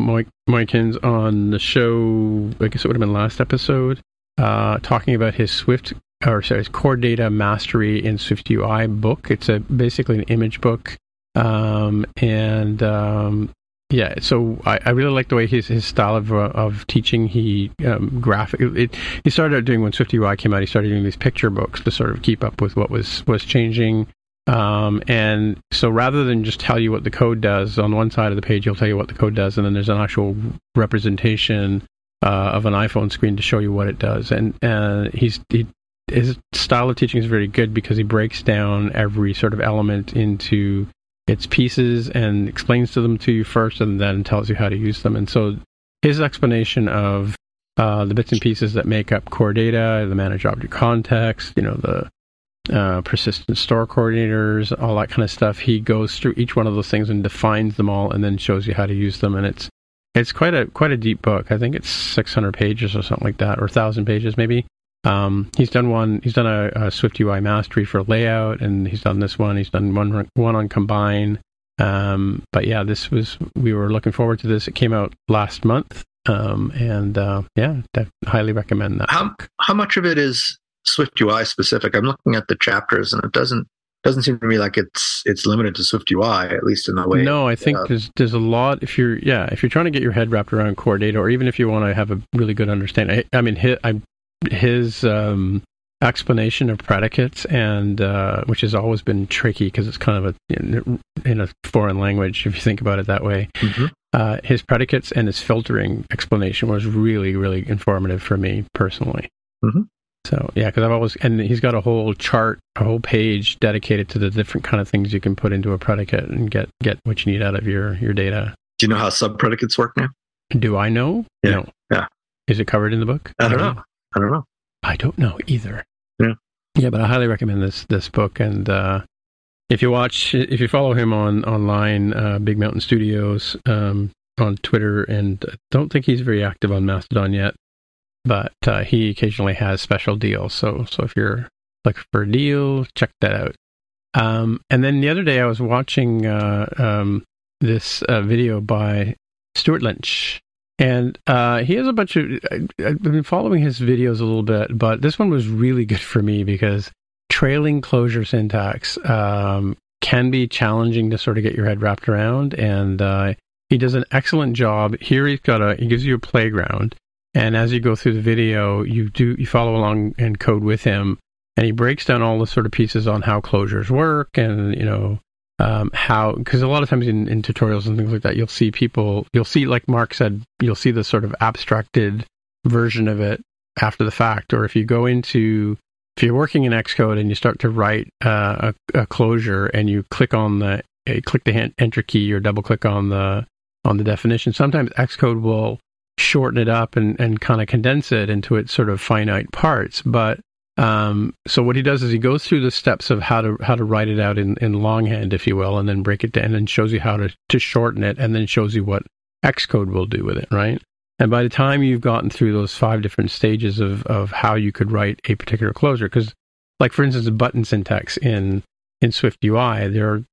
Moeykens on the show. I guess it would have been last episode, uh, talking about his Swift or sorry, his core data mastery in Swift UI book. It's a basically an image book, um, and um, yeah, so I, I, really like the way his his style of uh, of teaching. He um, graphic. It, he started out doing when Swift UI came out. He started doing these picture books to sort of keep up with what was was changing. Um, and so rather than just tell you what the code does on one side of the page, he'll tell you what the code does, and then there's an actual representation uh, of an iPhone screen to show you what it does. And uh, he's he, his style of teaching is very good because he breaks down every sort of element into its pieces and explains to them to you first and then tells you how to use them. And so his explanation of uh, the bits and pieces that make up core data, the manage object context, you know, the uh, persistent store coordinators, all that kind of stuff. He goes through each one of those things and defines them all, and then shows you how to use them. And it's it's quite a quite a deep book. I think it's 600 pages or something like that, or 1,000 pages maybe. Um, he's done one. He's done a, a, Swift UI mastery for layout, and he's done this one. He's done one one on combine. Um, but yeah, this was we were looking forward to this. It came out last month, um, and uh, yeah, I highly recommend that. How how much of it is Swift UI specific? I'm looking at the chapters, and it doesn't doesn't seem to me like it's it's limited to Swift UI, at least in the way. No, I think uh, there's there's a lot. If you're yeah, if you're trying to get your head wrapped around core data, or even if you want to have a really good understanding, I, I mean, I, his um, explanation of predicates and uh, which has always been tricky because it's kind of a in, in, a foreign language if you think about it that way. Mm-hmm. Uh, his predicates and his filtering explanation was really really informative for me personally. Mm-hmm. So yeah, because I've always and he's got a whole chart, a whole page dedicated to the different kind of things you can put into a predicate and get get what you need out of your your data. Do you know how sub predicates work now? Do I know? Yeah. No. Yeah. Is it covered in the book? I don't know. I don't know. I don't know either. Yeah. Yeah, but I highly recommend this this book and uh, if you watch if you follow him on online uh, Big Mountain Studios um, on Twitter and I don't think he's very active on Mastodon yet, but uh, he occasionally has special deals. So so if you're looking for a deal, check that out. Um, and then the other day I was watching uh, um, this uh, video by Stuart Lynch, and uh, he has a bunch of. I've been following his videos a little bit, but this one was really good for me because trailing closure syntax um, can be challenging to sort of get your head wrapped around, and uh, he does an excellent job. Here he's got a he gives you a playground, and as you go through the video, you do you follow along and code with him, and he breaks down all the sort of pieces on how closures work, and you know um, how because a lot of times in, in tutorials and things like that, you'll see people, you'll see like Mark said, you'll see the sort of abstracted version of it after the fact, or if you go into if you're working in Xcode and you start to write uh, a, a, closure and you click on the uh, click the enter key or double click on the on the definition, sometimes Xcode will shorten it up and, and kind of condense it into its sort of finite parts. But um, so what he does is he goes through the steps of how to how to write it out in, in longhand, if you will, and then break it down and shows you how to, to shorten it and then shows you what Xcode will do with it, right? And by the time you've gotten through those five different stages of, of how you could write a particular closure, because like for instance, the button syntax in in Swift UI, there are,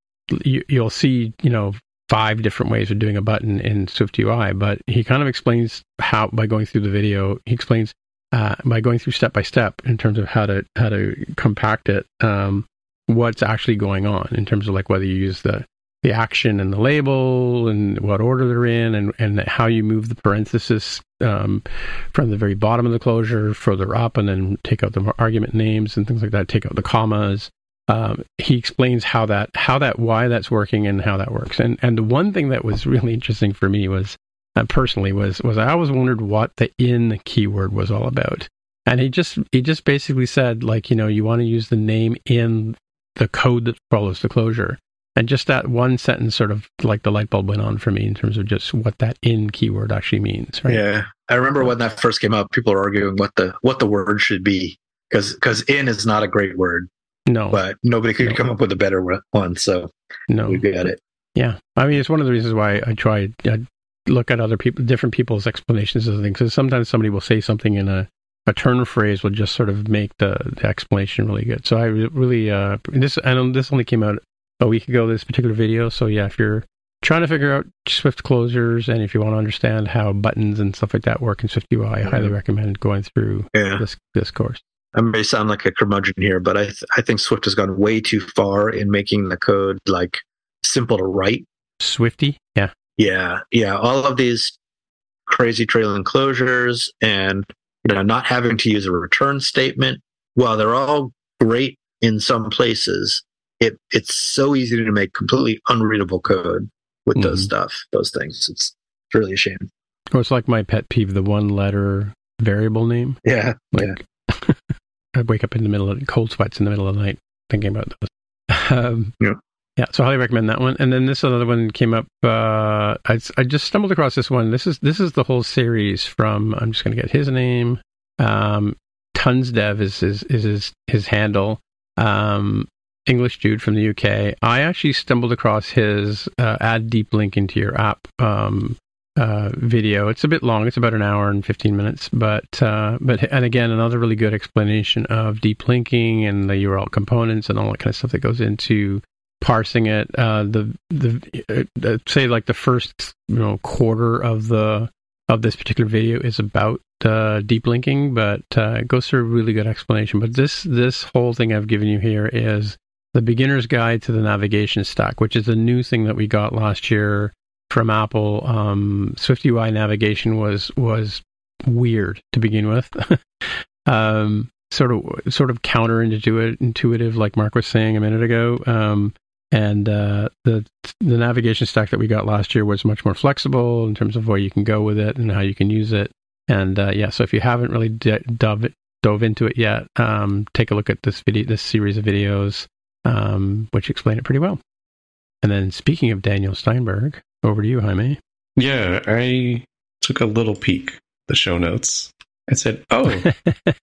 you, you'll see you know five different ways of doing a button in Swift UI, but he kind of explains how by going through the video. He explains uh, by going through step by step in terms of how to how to compact it. Um, what's actually going on in terms of like whether you use the the action and the label and what order they're in and, and how you move the parenthesis um, from the very bottom of the closure further up and then take out the argument names and things like that, take out the commas um, he explains how that how that why that's working and how that works. And and the one thing that was really interesting for me was uh, personally was was I always wondered what the in keyword was all about. And he just he just basically said like you know you want to use the name in the code that follows the closure. And just that one sentence sort of like the light bulb went on for me in terms of just what that in keyword actually means. Right? Yeah, I remember when that first came up, people were arguing what the what the word should be because because in is not a great word. No, but nobody could no. come up with a better one. So no, we got it. Yeah, I mean, it's one of the reasons why I tried, I look at other people, different people's explanations of things. Because sometimes somebody will say something in a a turn phrase will just sort of make the, the explanation really good. So I really uh, this I know this only came out a week ago. This particular video. So yeah, if you're trying to figure out Swift closures and if you want to understand how buttons and stuff like that work in Swift UI, I highly recommend going through yeah. this this course. I may sound like a curmudgeon here, but I th- I think Swift has gone way too far in making the code like simple to write. Swifty, yeah, yeah, yeah. All of these crazy trailing closures and you know not having to use a return statement. While they're all great in some places, it it's so easy to make completely unreadable code with mm-hmm. those stuff, those things. It's, it's really a shame. Oh, it's like my pet peeve, the one letter variable name. Yeah. Like, [LAUGHS] yeah. I wake up in the middle of cold sweats in the middle of the night thinking about those. [LAUGHS] Um, yeah. Yeah, so highly recommend that one. And then this other one came up. Uh, I, I just stumbled across this one. This is this is the whole series from. I'm just going to get his name. Um, tundsdev is is is his his handle. Um, English dude from the UK. I actually stumbled across his uh, add deep link into your app um, uh, video. It's a bit long. It's about an hour and 15 minutes, but uh, but and again another really good explanation of deep linking and the URL components and all that kind of stuff that goes into parsing it. Uh, the the uh, say like the first you know quarter of the of this particular video is about uh, deep linking, but uh, it goes through a really good explanation. But this this whole thing I've given you here is the beginner's guide to the navigation stack, which is a new thing that we got last year from Apple. Um, SwiftUI navigation was was weird to begin with. [LAUGHS] um, sort of sort of counterintuitive, intuitive, like Mark was saying a minute ago. Um, and uh, the the navigation stack that we got last year was much more flexible in terms of where you can go with it and how you can use it. And uh, yeah, so if you haven't really d- dove dove into it yet, um, take a look at this video, this series of videos, um, which explain it pretty well. And then speaking of Daniel Steinberg, over to you, Jaime. Yeah, I took a little peek the show notes. I said, "Oh,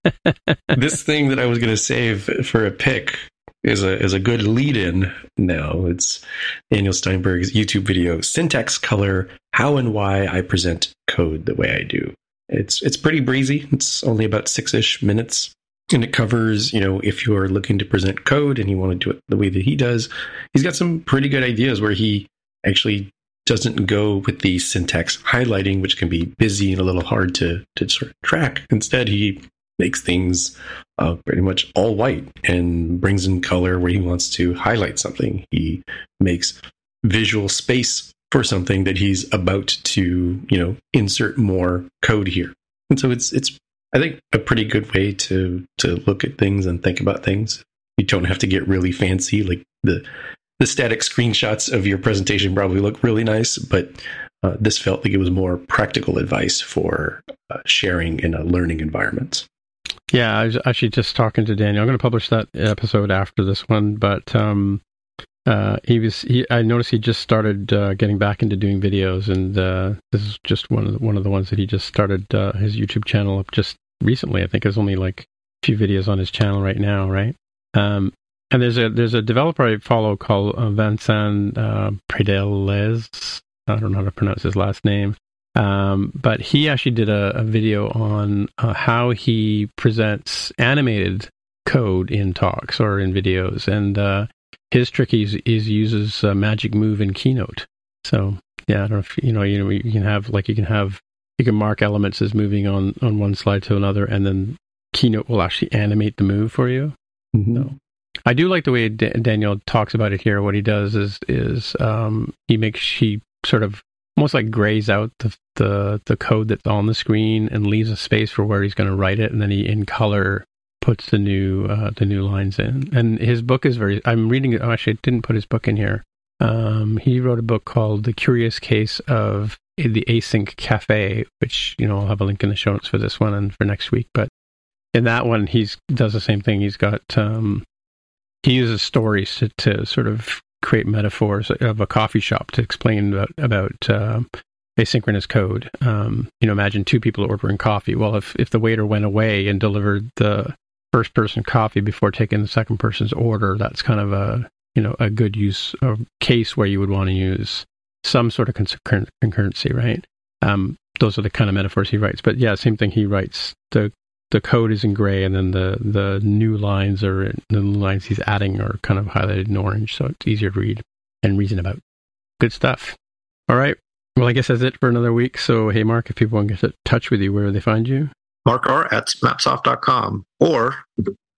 [LAUGHS] this thing that I was going to save for a pick is a is a good lead in now. It's Daniel Steinberg's YouTube video, Syntax Color: How and Why I Present Code the Way I Do. It's it's pretty breezy. It's only about six ish minutes, and it covers you know if you are looking to present code and you want to do it the way that he does. He's got some pretty good ideas where he actually doesn't go with the syntax highlighting, which can be busy and a little hard to to sort of track. Instead, he makes things uh, pretty much all white and brings in color where he wants to highlight something. He makes visual space for something that he's about to, you know, insert more code here. And so it's it's I think a pretty good way to to look at things and think about things. You don't have to get really fancy. Like the the static screenshots of your presentation probably look really nice, but uh, this felt like it was more practical advice for uh, sharing in a learning environment. Yeah, I was actually just talking to Daniel. I'm going to publish that episode after this one, but um, uh, he was. He, I noticed he just started uh, getting back into doing videos, and uh, this is just one of the, one of the ones that he just started uh, his YouTube channel up just recently. I think there's only like a few videos on his channel right now, right? Um, and there's a there's a developer I follow called uh, Vincent uh, Pradeilles. I don't know how to pronounce his last name. Um, but he actually did a, a video on uh, how he presents animated code in talks or in videos, and uh, his trick is, is uses uh, Magic Move in Keynote. So yeah, I don't know if you know you know you can have like you can have you can mark elements as moving on on one slide to another, and then Keynote will actually animate the move for you. Mm-hmm. So I do like the way D- Daniel talks about it here. What he does is is um, he makes he sort of almost like grays out the, the the code that's on the screen and leaves a space for where he's going to write it, and then he in color puts the new uh, the new lines in. And his book is very. I'm reading it. Oh, actually, I didn't put his book in here. Um, he wrote a book called "The Curious Case of the Async Cafe," which you know I'll have a link in the show notes for this one and for next week. But in that one, he's does the same thing. He's got um, he uses stories to, to sort of create metaphors of a coffee shop to explain about, about uh, asynchronous code. Um, you know, imagine two people ordering coffee. Well, if, if the waiter went away and delivered the first person coffee before taking the second person's order, that's kind of a, you know, a good use of case where you would want to use some sort of concurrency, right? Um, those are the kind of metaphors he writes. But yeah, same thing. He writes the the code is in gray, and then the the new lines are the lines he's adding are kind of highlighted in orange, so it's easier to read and reason about. Good stuff. All right. Well, I guess that's it for another week. So, hey, Mark, if people want to get in touch with you, where do they find you? Mark R at mapsoft.com or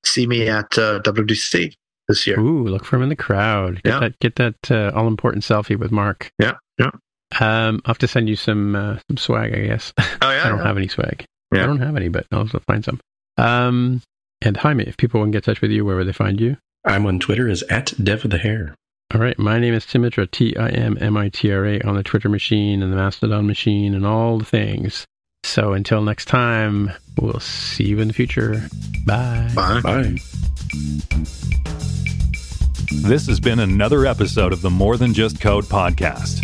see me at uh, WWDC this year. Ooh, look for him in the crowd. Get yeah. that, get that uh, all important selfie with Mark. Yeah, yeah. Um, I'll have to send you some uh, some swag, I guess. Oh yeah. [LAUGHS] I don't yeah. have any swag. Yeah. I don't have any, but I'll find some. Um, and Jaime, if people want to get in touch with you, where would they find you? I'm on Twitter as at Dev of the Hair. All right. My name is Timmitra, T I M M I T R A, on the Twitter machine and the Mastodon machine and all the things. So until next time, we'll see you in the future. Bye. Bye. Bye. This has been another episode of the More Than Just Code podcast.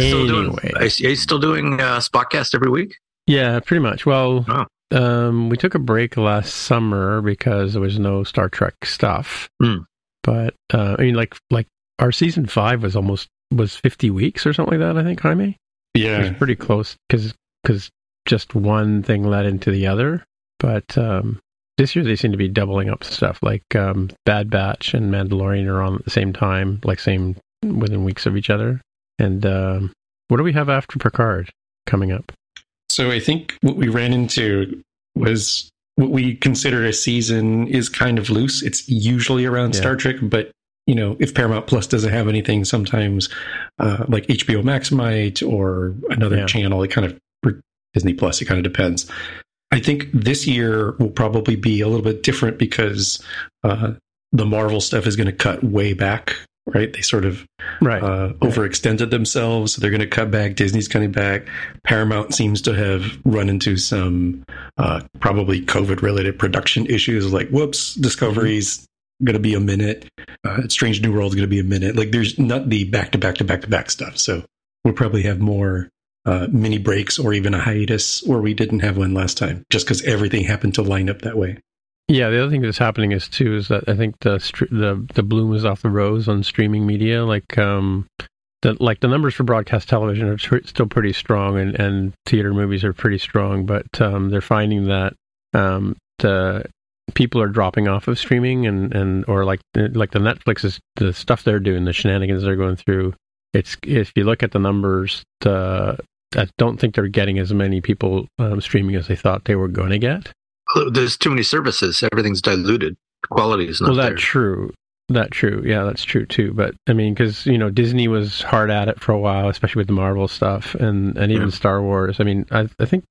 So are you guys still doing? Are you still doing uh, Spotcast every week? Yeah, pretty much. Well, oh. um, we took a break last summer because there was no Star Trek stuff. Mm. But uh, I mean, like like our season five was almost was fifty weeks or something like that. I think Jaime. Yeah, it was pretty close because because just one thing led into the other. But um, this year they seem to be doubling up stuff. Like um, Bad Batch and Mandalorian are on at the same time, like same within weeks of each other. And um, what do we have after Picard coming up? So I think what we ran into was what we consider a season is kind of loose. It's usually around yeah. Star Trek, but you know, if Paramount Plus doesn't have anything, sometimes uh, like HBO Max might or another yeah. channel. It kind of Disney Plus. It kind of depends. I think this year will probably be a little bit different because uh, the Marvel stuff is going to cut way back right? They sort of right. Uh, overextended themselves. So they're going to cut back. Disney's cutting back. Paramount seems to have run into some uh, probably COVID related production issues like, whoops, Discovery's going to be a minute. Uh, Strange New World is going to be a minute. Like there's not the back to back to back to back stuff. So we'll probably have more uh, mini breaks or even a hiatus where we didn't have one last time just because everything happened to line up that way. Yeah, the other thing that's happening is too is that I think the the the bloom is off the rose on streaming media. Like um, the like the numbers for broadcast television are tr- still pretty strong, and and theater movies are pretty strong. But um, they're finding that um, the people are dropping off of streaming, and and or like like the Netflix is the stuff they're doing, the shenanigans they're going through. It's if you look at the numbers, the I don't think they're getting as many people um, streaming as they thought they were going to get there's too many services. Everything's diluted. Quality is not well. That's there. true. That true. Yeah, that's true too. But I mean, because you know Disney was hard at it for a while, especially with the Marvel stuff and and even yeah. Star Wars. I mean, I I think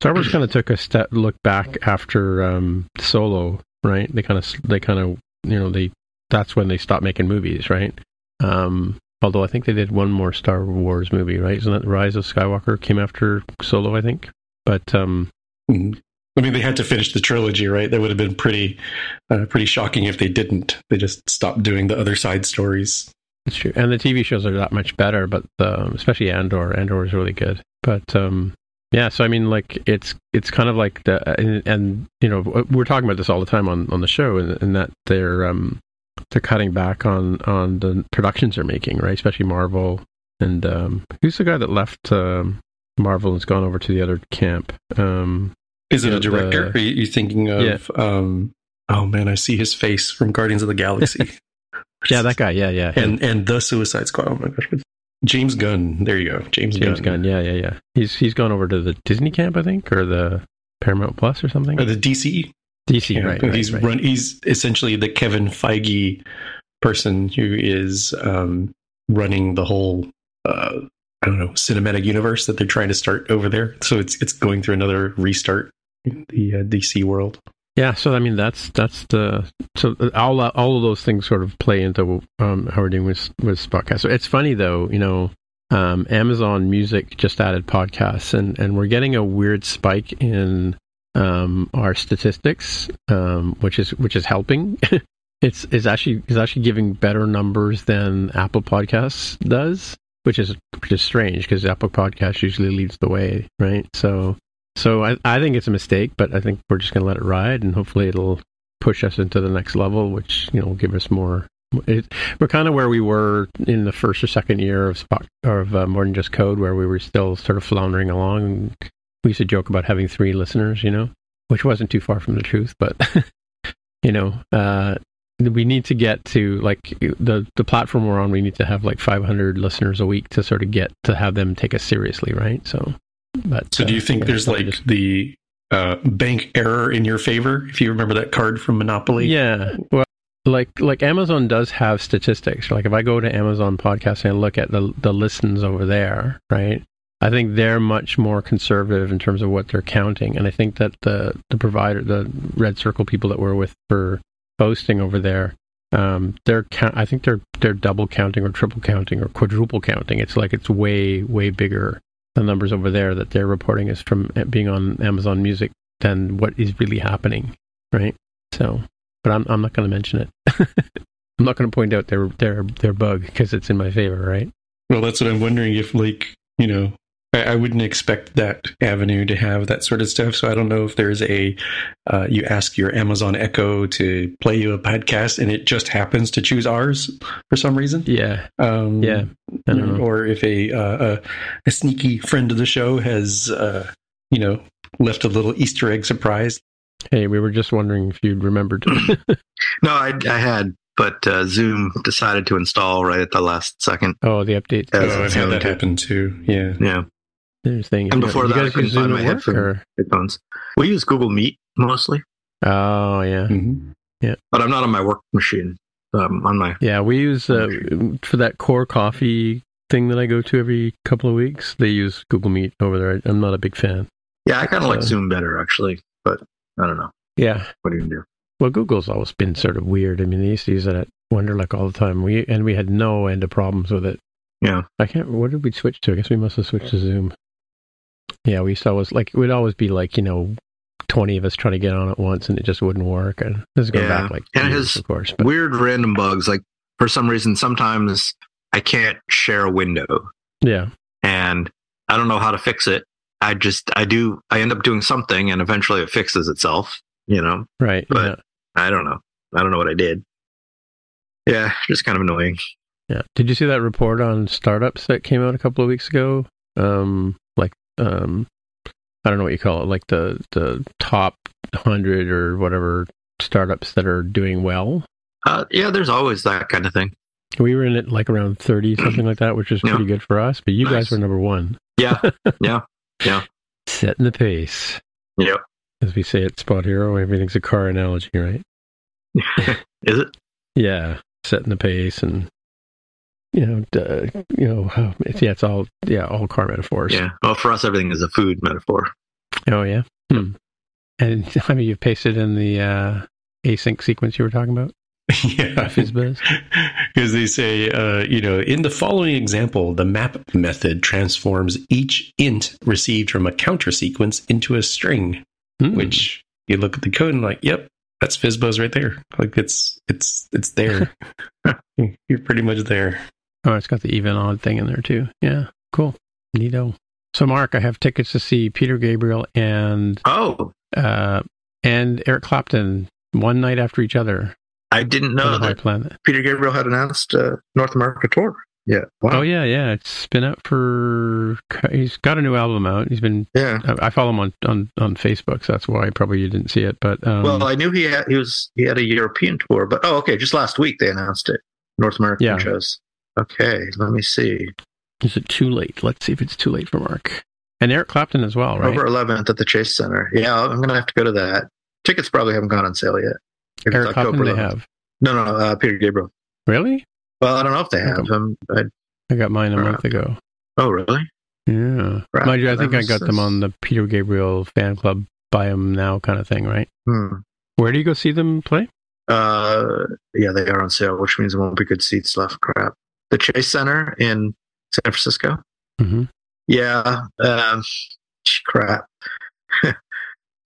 Star Wars kind of took a step look back after um, Solo, right? They kind of they kind of you know they that's when they stopped making movies, right? Um, although I think they did one more Star Wars movie, right? Isn't that Rise of Skywalker came after Solo? I think, but um, mm-hmm. I mean, they had to finish the trilogy, right? That would have been pretty, uh, pretty shocking if they didn't. They just stopped doing the other side stories. True, and the TV shows are that much better. But um, especially Andor, Andor is really good. But um, yeah, so I mean, like it's it's kind of like the and, and, you know we're talking about this all the time on on the show, and, and that they're um they're cutting back on on the productions they're making, right? Especially Marvel. And um, who's the guy that left um, Marvel and's gone over to the other camp? Um, is it a director? The, Are you thinking of? Yeah. Um, oh man, I see his face from Guardians of the Galaxy. [LAUGHS] yeah, that guy. Yeah, yeah. And and the Suicide Squad. Oh my gosh. James Gunn. There you go. James, James Gunn. Gunn. Yeah, yeah, yeah. He's he's gone over to the Disney camp, I think, or the Paramount Plus or something. Or the DC. DC, camp. right? He's right, run. He's essentially the Kevin Feige person who is um, running the whole. Uh, I don't know cinematic universe that they're trying to start over there. So it's it's going through another restart the uh, DC world. Yeah, so I mean that's that's the so all all of those things sort of play into um, how we're doing with with podcasts. So it's funny though, you know, um, Amazon Music just added podcasts, and and we're getting a weird spike in um, our statistics, um, which is which is helping. [LAUGHS] it's is actually is actually giving better numbers than Apple Podcasts does, which is which is strange because Apple Podcasts usually leads the way, right? So so I, I think it's a mistake, but I think we're just going to let it ride, and hopefully it'll push us into the next level, which you know will give us more. It, we're kind of where we were in the first or second year of Spot of uh, more than just code, where we were still sort of floundering along. We used to joke about having three listeners, you know, which wasn't too far from the truth, but [LAUGHS] you know, uh, we need to get to like the the platform we're on. We need to have like 500 listeners a week to sort of get to have them take us seriously, right? So but, so, do you uh, think yeah, there's like just... the uh, bank error in your favor if you remember that card from Monopoly? Yeah. Well, like like Amazon does have statistics. Like if I go to Amazon podcast and I look at the the listens over there, right? I think they're much more conservative in terms of what they're counting, and I think that the the provider, the Red Circle people that we're with for hosting over there, um, they're count. I think they're they're double counting or triple counting or quadruple counting. It's like it's way way bigger the numbers over there that they're reporting is from eh, being on Amazon Music than what is really happening, right? So, but I'm I'm not going to mention it. [LAUGHS] I'm not going to point out their their their bug because it's in my favor, right? Well, that's what I'm wondering if like you know I, I, wouldn't expect that avenue to have that sort of stuff. So I don't know if there's a uh, you ask your Amazon Echo to play you a podcast and it just happens to choose ours for some reason. Yeah, um, yeah. Or if a, uh, a, a sneaky friend of the show has uh, you know left a little Easter egg surprise. Hey, we were just wondering if you'd remembered. [CLEARS THROAT] [LAUGHS] no, I, I had but uh, Zoom decided to install right at the last second. Oh, the update. Oh, I've had that happen too. Yeah, yeah. Thing. And before that, I couldn't find my headphone, headphones. We use Google Meet mostly. Oh yeah, mm-hmm. yeah. But I'm not on my work machine. Um, on my yeah, we use uh, for that core coffee thing that I go to every couple of weeks. They use Google Meet over there. I'm not a big fan. Yeah, I kind of like Zoom better actually, but I don't know. Yeah, what do you do? Well, Google's always been sort of weird. I mean, they used to use it at Wonderlic all the time. We and we had no end of problems with it. Yeah, I can't. What did we switch to? I guess we must have switched to Zoom. Yeah, we used to always like it would always be like you know, twenty of us trying to get on at once, and it just wouldn't work. And this is going yeah. back like and years, of course, but. weird random bugs. Like for some reason, sometimes I can't share a window. Yeah, and I don't know how to fix it. I just I do I end up doing something, and eventually it fixes itself. You know, right? But yeah. I don't know. I don't know what I did. Yeah, just kind of annoying. Yeah. Did you see that report on startups that came out a couple of weeks ago? Um, um, I don't know what you call it, like the the top hundred or whatever startups that are doing well. Uh, yeah, there's always that kind of thing. We were in it like around thirty, [CLEARS THROAT] something like that, which is pretty yeah. good for us. But you nice. guys were number one. Yeah, [LAUGHS] yeah, yeah. Setting the pace. Yep. As we say at SpotHero, everything's a car analogy, right? [LAUGHS] Is it? Yeah, setting the pace and you know, uh, you know, it's, yeah, it's all yeah, all car metaphors. Yeah. Well, for us, everything is a food metaphor. Oh yeah. Hmm. And [LAUGHS] I mean, you've pasted in the uh, async sequence you were talking about. [LAUGHS] yeah, because [LAUGHS] they say, uh, you know, in the following example, the map method transforms each int received from a counter sequence into a string, mm. which you look at the code and like, yep, that's Fizzbuzz right there. Like it's it's it's there. You're pretty much there. Oh, it's got the even odd thing in there too. Yeah, cool, neato. So, Mark, I have tickets to see Peter Gabriel and oh, uh, and Eric Clapton one night after each other. I didn't know that, that Peter Gabriel had announced uh, North America tour. Yeah. Wow. Oh yeah, yeah. It's been out for. He's got a new album out. He's been. Yeah. I follow him on on, on Facebook, so that's why probably you didn't see it. But um, well, I knew he had he was he had a European tour, but oh, okay. Just last week they announced it. North American yeah. shows. Okay, let me see. Is it too late? Let's see if it's too late for Mark and Eric Clapton as well, right? Over 11th at the Chase Center. Yeah, I'm going to have to go to that. Tickets probably haven't gone on sale yet. Eric Clapton, they have. No, no, uh, Peter Gabriel. Really? Well, I don't know if they have. them. I, I got mine a month ago. Oh, really? Yeah. Right. Mind you, I think I got them on the Peter Gabriel fan club buy them now kind of thing, right? Hmm. Where do you go see them play? Uh, yeah, they are on sale, which means there won't be good seats left. Crap. The Chase Center in San Francisco. Mm-hmm. Yeah. Um, crap. [LAUGHS]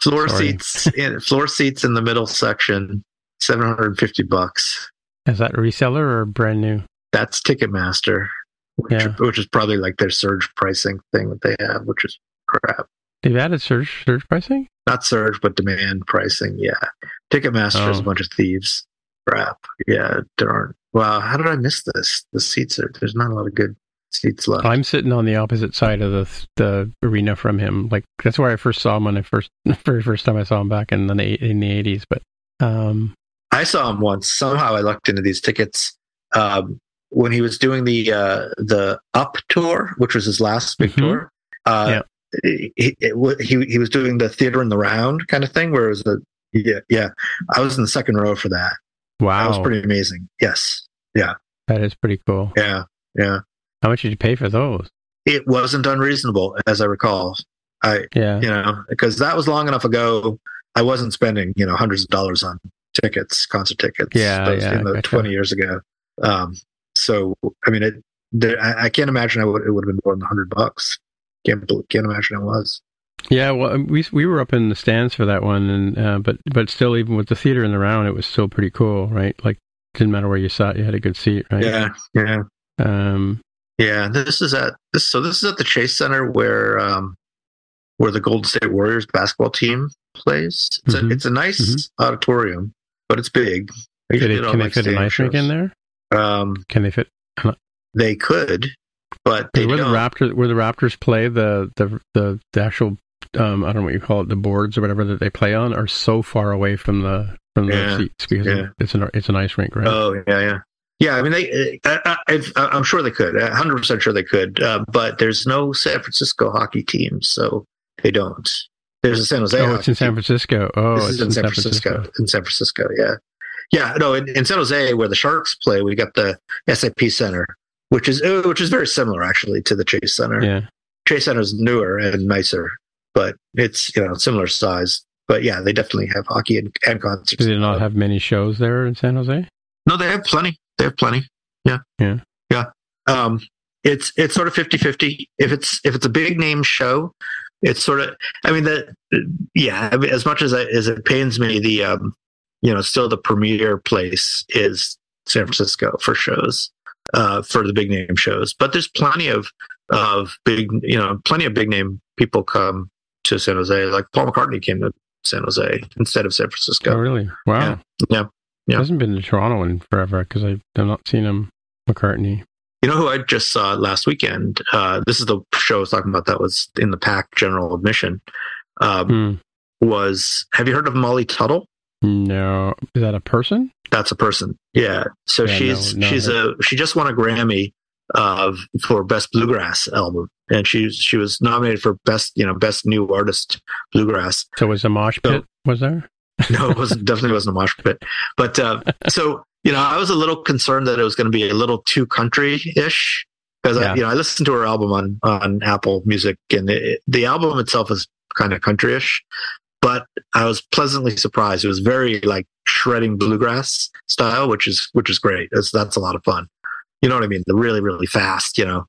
floor Sorry. seats in floor seats in the middle section, seven hundred and fifty bucks. Is that reseller or brand new? That's Ticketmaster, which, yeah. which is probably like their surge pricing thing that they have, which is crap. They've added surge surge pricing? Not surge, but demand pricing. Yeah, Ticketmaster oh. is a bunch of thieves. Crap. Yeah, darn. Wow, how did I miss this? The seats are there's not a lot of good seats left. I'm sitting on the opposite side of the the arena from him. Like that's where I first saw him when I first [LAUGHS] very first time I saw him back in the in the 80s. But um, I saw him once. Somehow I lucked into these tickets um, when he was doing the uh, the Up tour, which was his last big mm-hmm. tour. Uh, yeah. He, he he was doing the theater in the round kind of thing, where it was a yeah yeah. I was in the second row for that, Wow, that was pretty amazing. Yes, yeah, that is pretty cool. Yeah, yeah. How much did you pay for those? It wasn't unreasonable, as I recall. I yeah, you know, because that was long enough ago. I wasn't spending you know hundreds of dollars on tickets, concert tickets. Yeah, those, yeah, you know, gotcha. twenty years ago. Um, so I mean, it. There, I, I can't imagine I would, it would have been more than hundred bucks. Can't can't imagine it was. Yeah, well, we we were up in the stands for that one, and uh, but but still, even with the theater in the round, it was still pretty cool, right? Like, didn't matter where you sat, you had a good seat, right? Yeah, yeah. Um, Yeah, this is at this. So this is at the Chase Center where um, where the Golden State Warriors basketball team plays. It's Mhm. a it's a nice Mhm. auditorium, but it's big. They can they, like fit an ice rink in there? Um, Can they fit? they could, but they where don't. Raptors where the Raptors play the the the, the actual um, I don't know what you call it the boards or whatever that they play on are so far away from the from the Yeah, seats because yeah. it's an it's an ice rink, right? Oh yeah, yeah, yeah. I mean, they. I, I, I, I'm sure they could. hundred percent sure they could. Uh, but there's no San Francisco hockey team, so they don't. There's a San Jose. oh, it's in San team. Francisco. Oh, this it's is in San Francisco. In San Francisco, yeah, yeah. No, in, in San Jose, where the Sharks play, we got the SAP Center, which is uh, which is very similar actually to the Chase Center. Yeah, Chase Center is newer and nicer, but it's you know similar size. But yeah, they definitely have hockey and, and concerts. do they not have many shows there in San Jose? No, they have plenty. They have plenty. Yeah. Yeah. Yeah. Um, it's it's sort of 50-50. If it's if it's a big name show, it's sort of I mean that yeah, I mean, as much as I, as it pains me, the um, you know, still the premier place is San Francisco for shows, uh, for the big name shows. But there's plenty of of big you know, plenty of big name people come to San Jose. Like Paul McCartney came to San Jose instead of San Francisco. Oh, really? Wow. Yeah. Yeah. Yeah. Hasn't been to Toronto in forever because I've not seen him. McCartney. You know who I just saw last weekend? Uh, this is the show I was talking about that was in the pack general admission. Um, Hmm. Was have you heard of Molly Tuttle? No, is that a person? That's a person. Yeah. So Yeah, she's no, no, she's a she just won a Grammy of for best bluegrass album, and she she was nominated for best you know best new artist bluegrass. So was a mosh So- pit? was there? [LAUGHS] no, it wasn't definitely wasn't a mosh pit. But uh, so you know, I was a little concerned that it was going to be a little too country ish because Yeah. I, you know, I listened to her album on on Apple Music, and it, the album itself is kind of country ish. But I was pleasantly surprised. It was very like shredding bluegrass style, which is which is great. That's that's a lot of fun. You know what I mean? The really really fast, you know,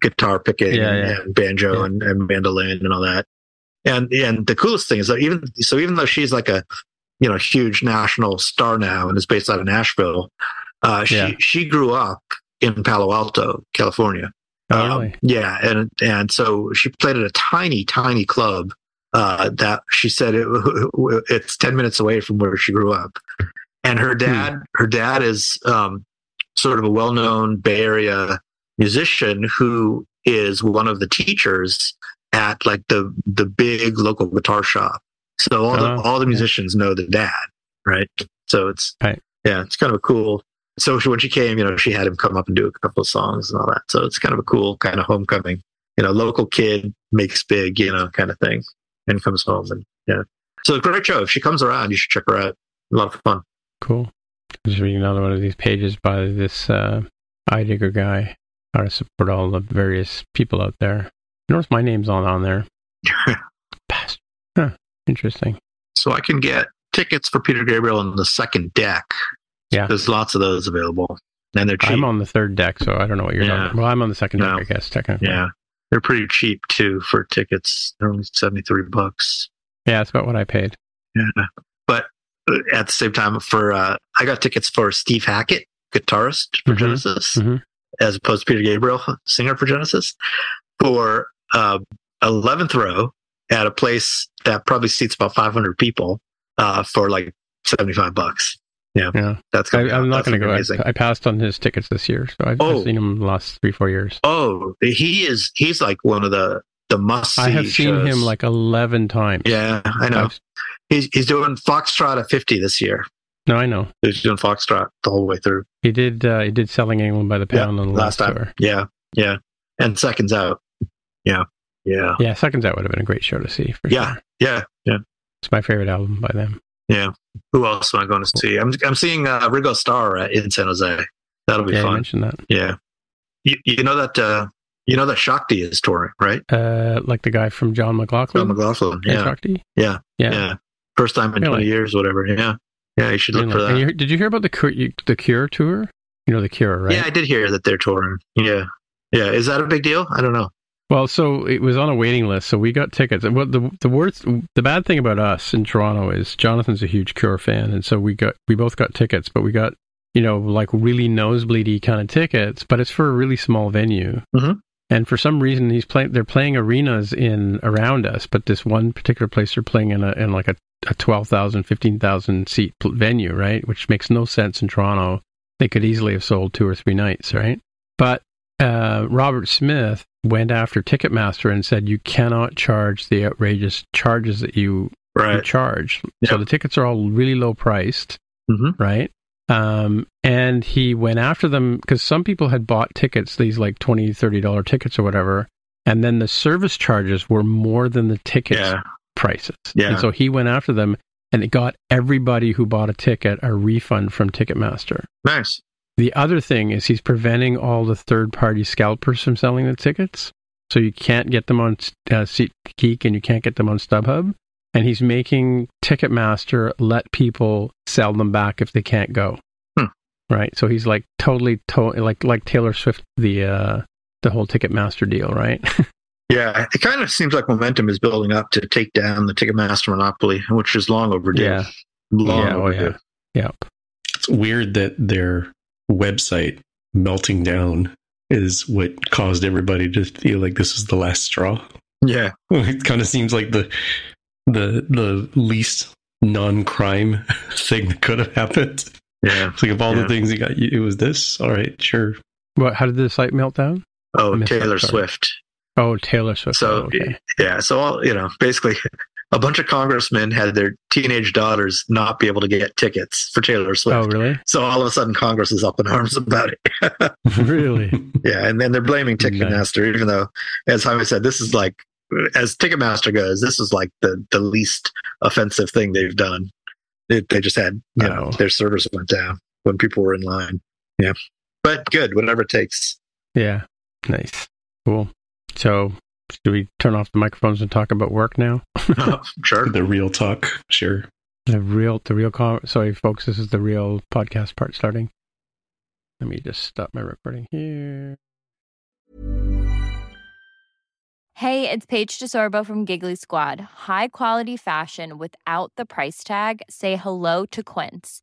guitar picking Yeah, and, yeah. and banjo Yeah. and, and mandolin and all that. And and the coolest thing is that even so, even though she's like a you know huge national star now and is based out of Nashville, uh, she she grew up in Palo Alto, California. Oh, Um, really? yeah, and and so she played at a tiny, tiny club uh, that she said it, [LAUGHS] it's ten minutes away from where she grew up. And her dad, her dad is um, sort of a well-known Bay Area musician who is one of the teachers at like the the big local guitar shop. So all the Oh, all the yeah. musicians know the dad, right? So it's Right. yeah, it's kind of a cool. So when she came, you know, she had him come up and do a couple of songs and all that. So it's kind of a cool kind of homecoming. You know, local kid makes big, you know, kind of thing, and comes home and yeah. So great show. If she comes around, you should check her out. A lot of fun. Cool. Just reading another one of these pages by this uh, iDigger guy. How to support all the various people out there. Notice my name's on on there. [LAUGHS] Bastard. Huh. Interesting. So I can get tickets for Peter Gabriel on the second deck. Yeah. There's lots of those available, and they're cheap. I'm on the third deck, so I don't know what you're Yeah. talking Well, I'm on the second No. deck, I guess, technically. yeah, they're pretty cheap too for tickets. They're only seventy three bucks. Yeah, that's about what I paid. Yeah, but at the same time, for uh, I got tickets for Steve Hackett, guitarist for Mhm. Genesis, Mhm. as opposed to Peter Gabriel, singer for Genesis, for uh, eleventh row at a place that probably seats about five hundred people uh, for like seventy five bucks. Yeah, Yeah. that's I, I'm not going to go. amazing. I, I passed on his tickets this year, so I've, Oh. I've seen him the last three, four years. Oh, he is. He's like one of the the must. I have seen shows. him like 11 times. Yeah, I know. I've- He's he's doing Foxtrot at fifty this year. no, I know. He's doing Foxtrot the whole way through. He did. Uh, he did selling England by the pound on the last last time. tour. Yeah, yeah, and seconds out. Yeah, yeah, Yeah, seconds out would have been a great show to see for Yeah. sure. yeah, yeah. It's my favorite album by them. Yeah. Who else am I going to see? I'm I'm seeing uh, Ringo Starr uh, in San Jose. That'll be yeah, fun. mention that. Yeah. You, you know that uh, you know that Shakti is touring, right? Uh, like the guy from John McLaughlin. John McLaughlin. Yeah. Shakti? Yeah. Yeah. Yeah. First time in Really? 20 years, whatever. Yeah. Yeah. You should look Really? for that. You, did you hear about the Cure, the Cure tour? You know the Cure, right? Yeah, I did hear that they're touring. Yeah. Yeah. Is that a big deal? I don't know. Well, so it was on a waiting list, so we got tickets. And what the the worst, the bad thing about us in Toronto is Jonathan's a huge Cure fan, and so we got we both got tickets, but we got you know like really nosebleedy kind of tickets, but it's for a really small venue. Mhm. And for some reason, he's playing. They're playing arenas in around us, but this one particular place they're playing in a in like a, a 12,000, 15,000 seat venue, right? Which makes no sense in Toronto. They could easily have sold two or three nights, right? But uh, Robert Smith went after Ticketmaster and said you cannot charge the outrageous charges that you, you Right. charge. So the tickets are all really low priced, hmm right? Um, and he went after them because some people had bought tickets, these like $20, $30 tickets or whatever, and then the service charges were more than the tickets Yeah. Prices. Yeah. And so he went after them and it got everybody who bought a ticket a refund from Ticketmaster. Nice. The other thing is he's preventing all the third party scalpers from selling the tickets. So you can't get them on uh, SeatGeek and you can't get them on StubHub. And he's making Ticketmaster let people sell them back if they can't go. Hmm. Right. So he's like totally, to- like like Taylor Swift, the uh, the whole Ticketmaster deal, right? [LAUGHS] Yeah. It kind of seems like momentum is building up to take down the Ticketmaster monopoly, which is long overdue. Yeah. Long yeah. Oh overdue. yeah. Yep. It's weird that their website melting down is what caused everybody to feel like this is the last straw. Yeah. [LAUGHS] It kind of seems like the the the least non-crime [LAUGHS] thing that could have happened. Yeah. It's like of all Yeah. the things you got, it was this. All right, sure. What? How did the site melt down? Oh, I missed that Taylor. Swift. Oh, Taylor Swift. So Oh, okay. yeah, so all you know, basically, a bunch of congressmen had their teenage daughters not be able to get tickets for Taylor Swift. Oh, really? So all of a sudden, Congress is up in arms about it. [LAUGHS] [LAUGHS] really? yeah, and then they're blaming Ticketmaster, even though, as Jaime said, this is like, as Ticketmaster goes, this is like the the least offensive thing they've done. They, they just had, you know, their servers went down when people were in line. Yeah, but good, whatever it takes. Yeah. Nice. Cool. So, should we turn off the microphones and talk about work now? [LAUGHS] [LAUGHS] sure. The real talk, sure. The real, the real call. Sorry, folks. This is the real podcast part starting. Let me just stop my recording here. Hey, it's Paige DeSorbo from Giggly Squad. High quality fashion without the price tag. Say hello to Quince.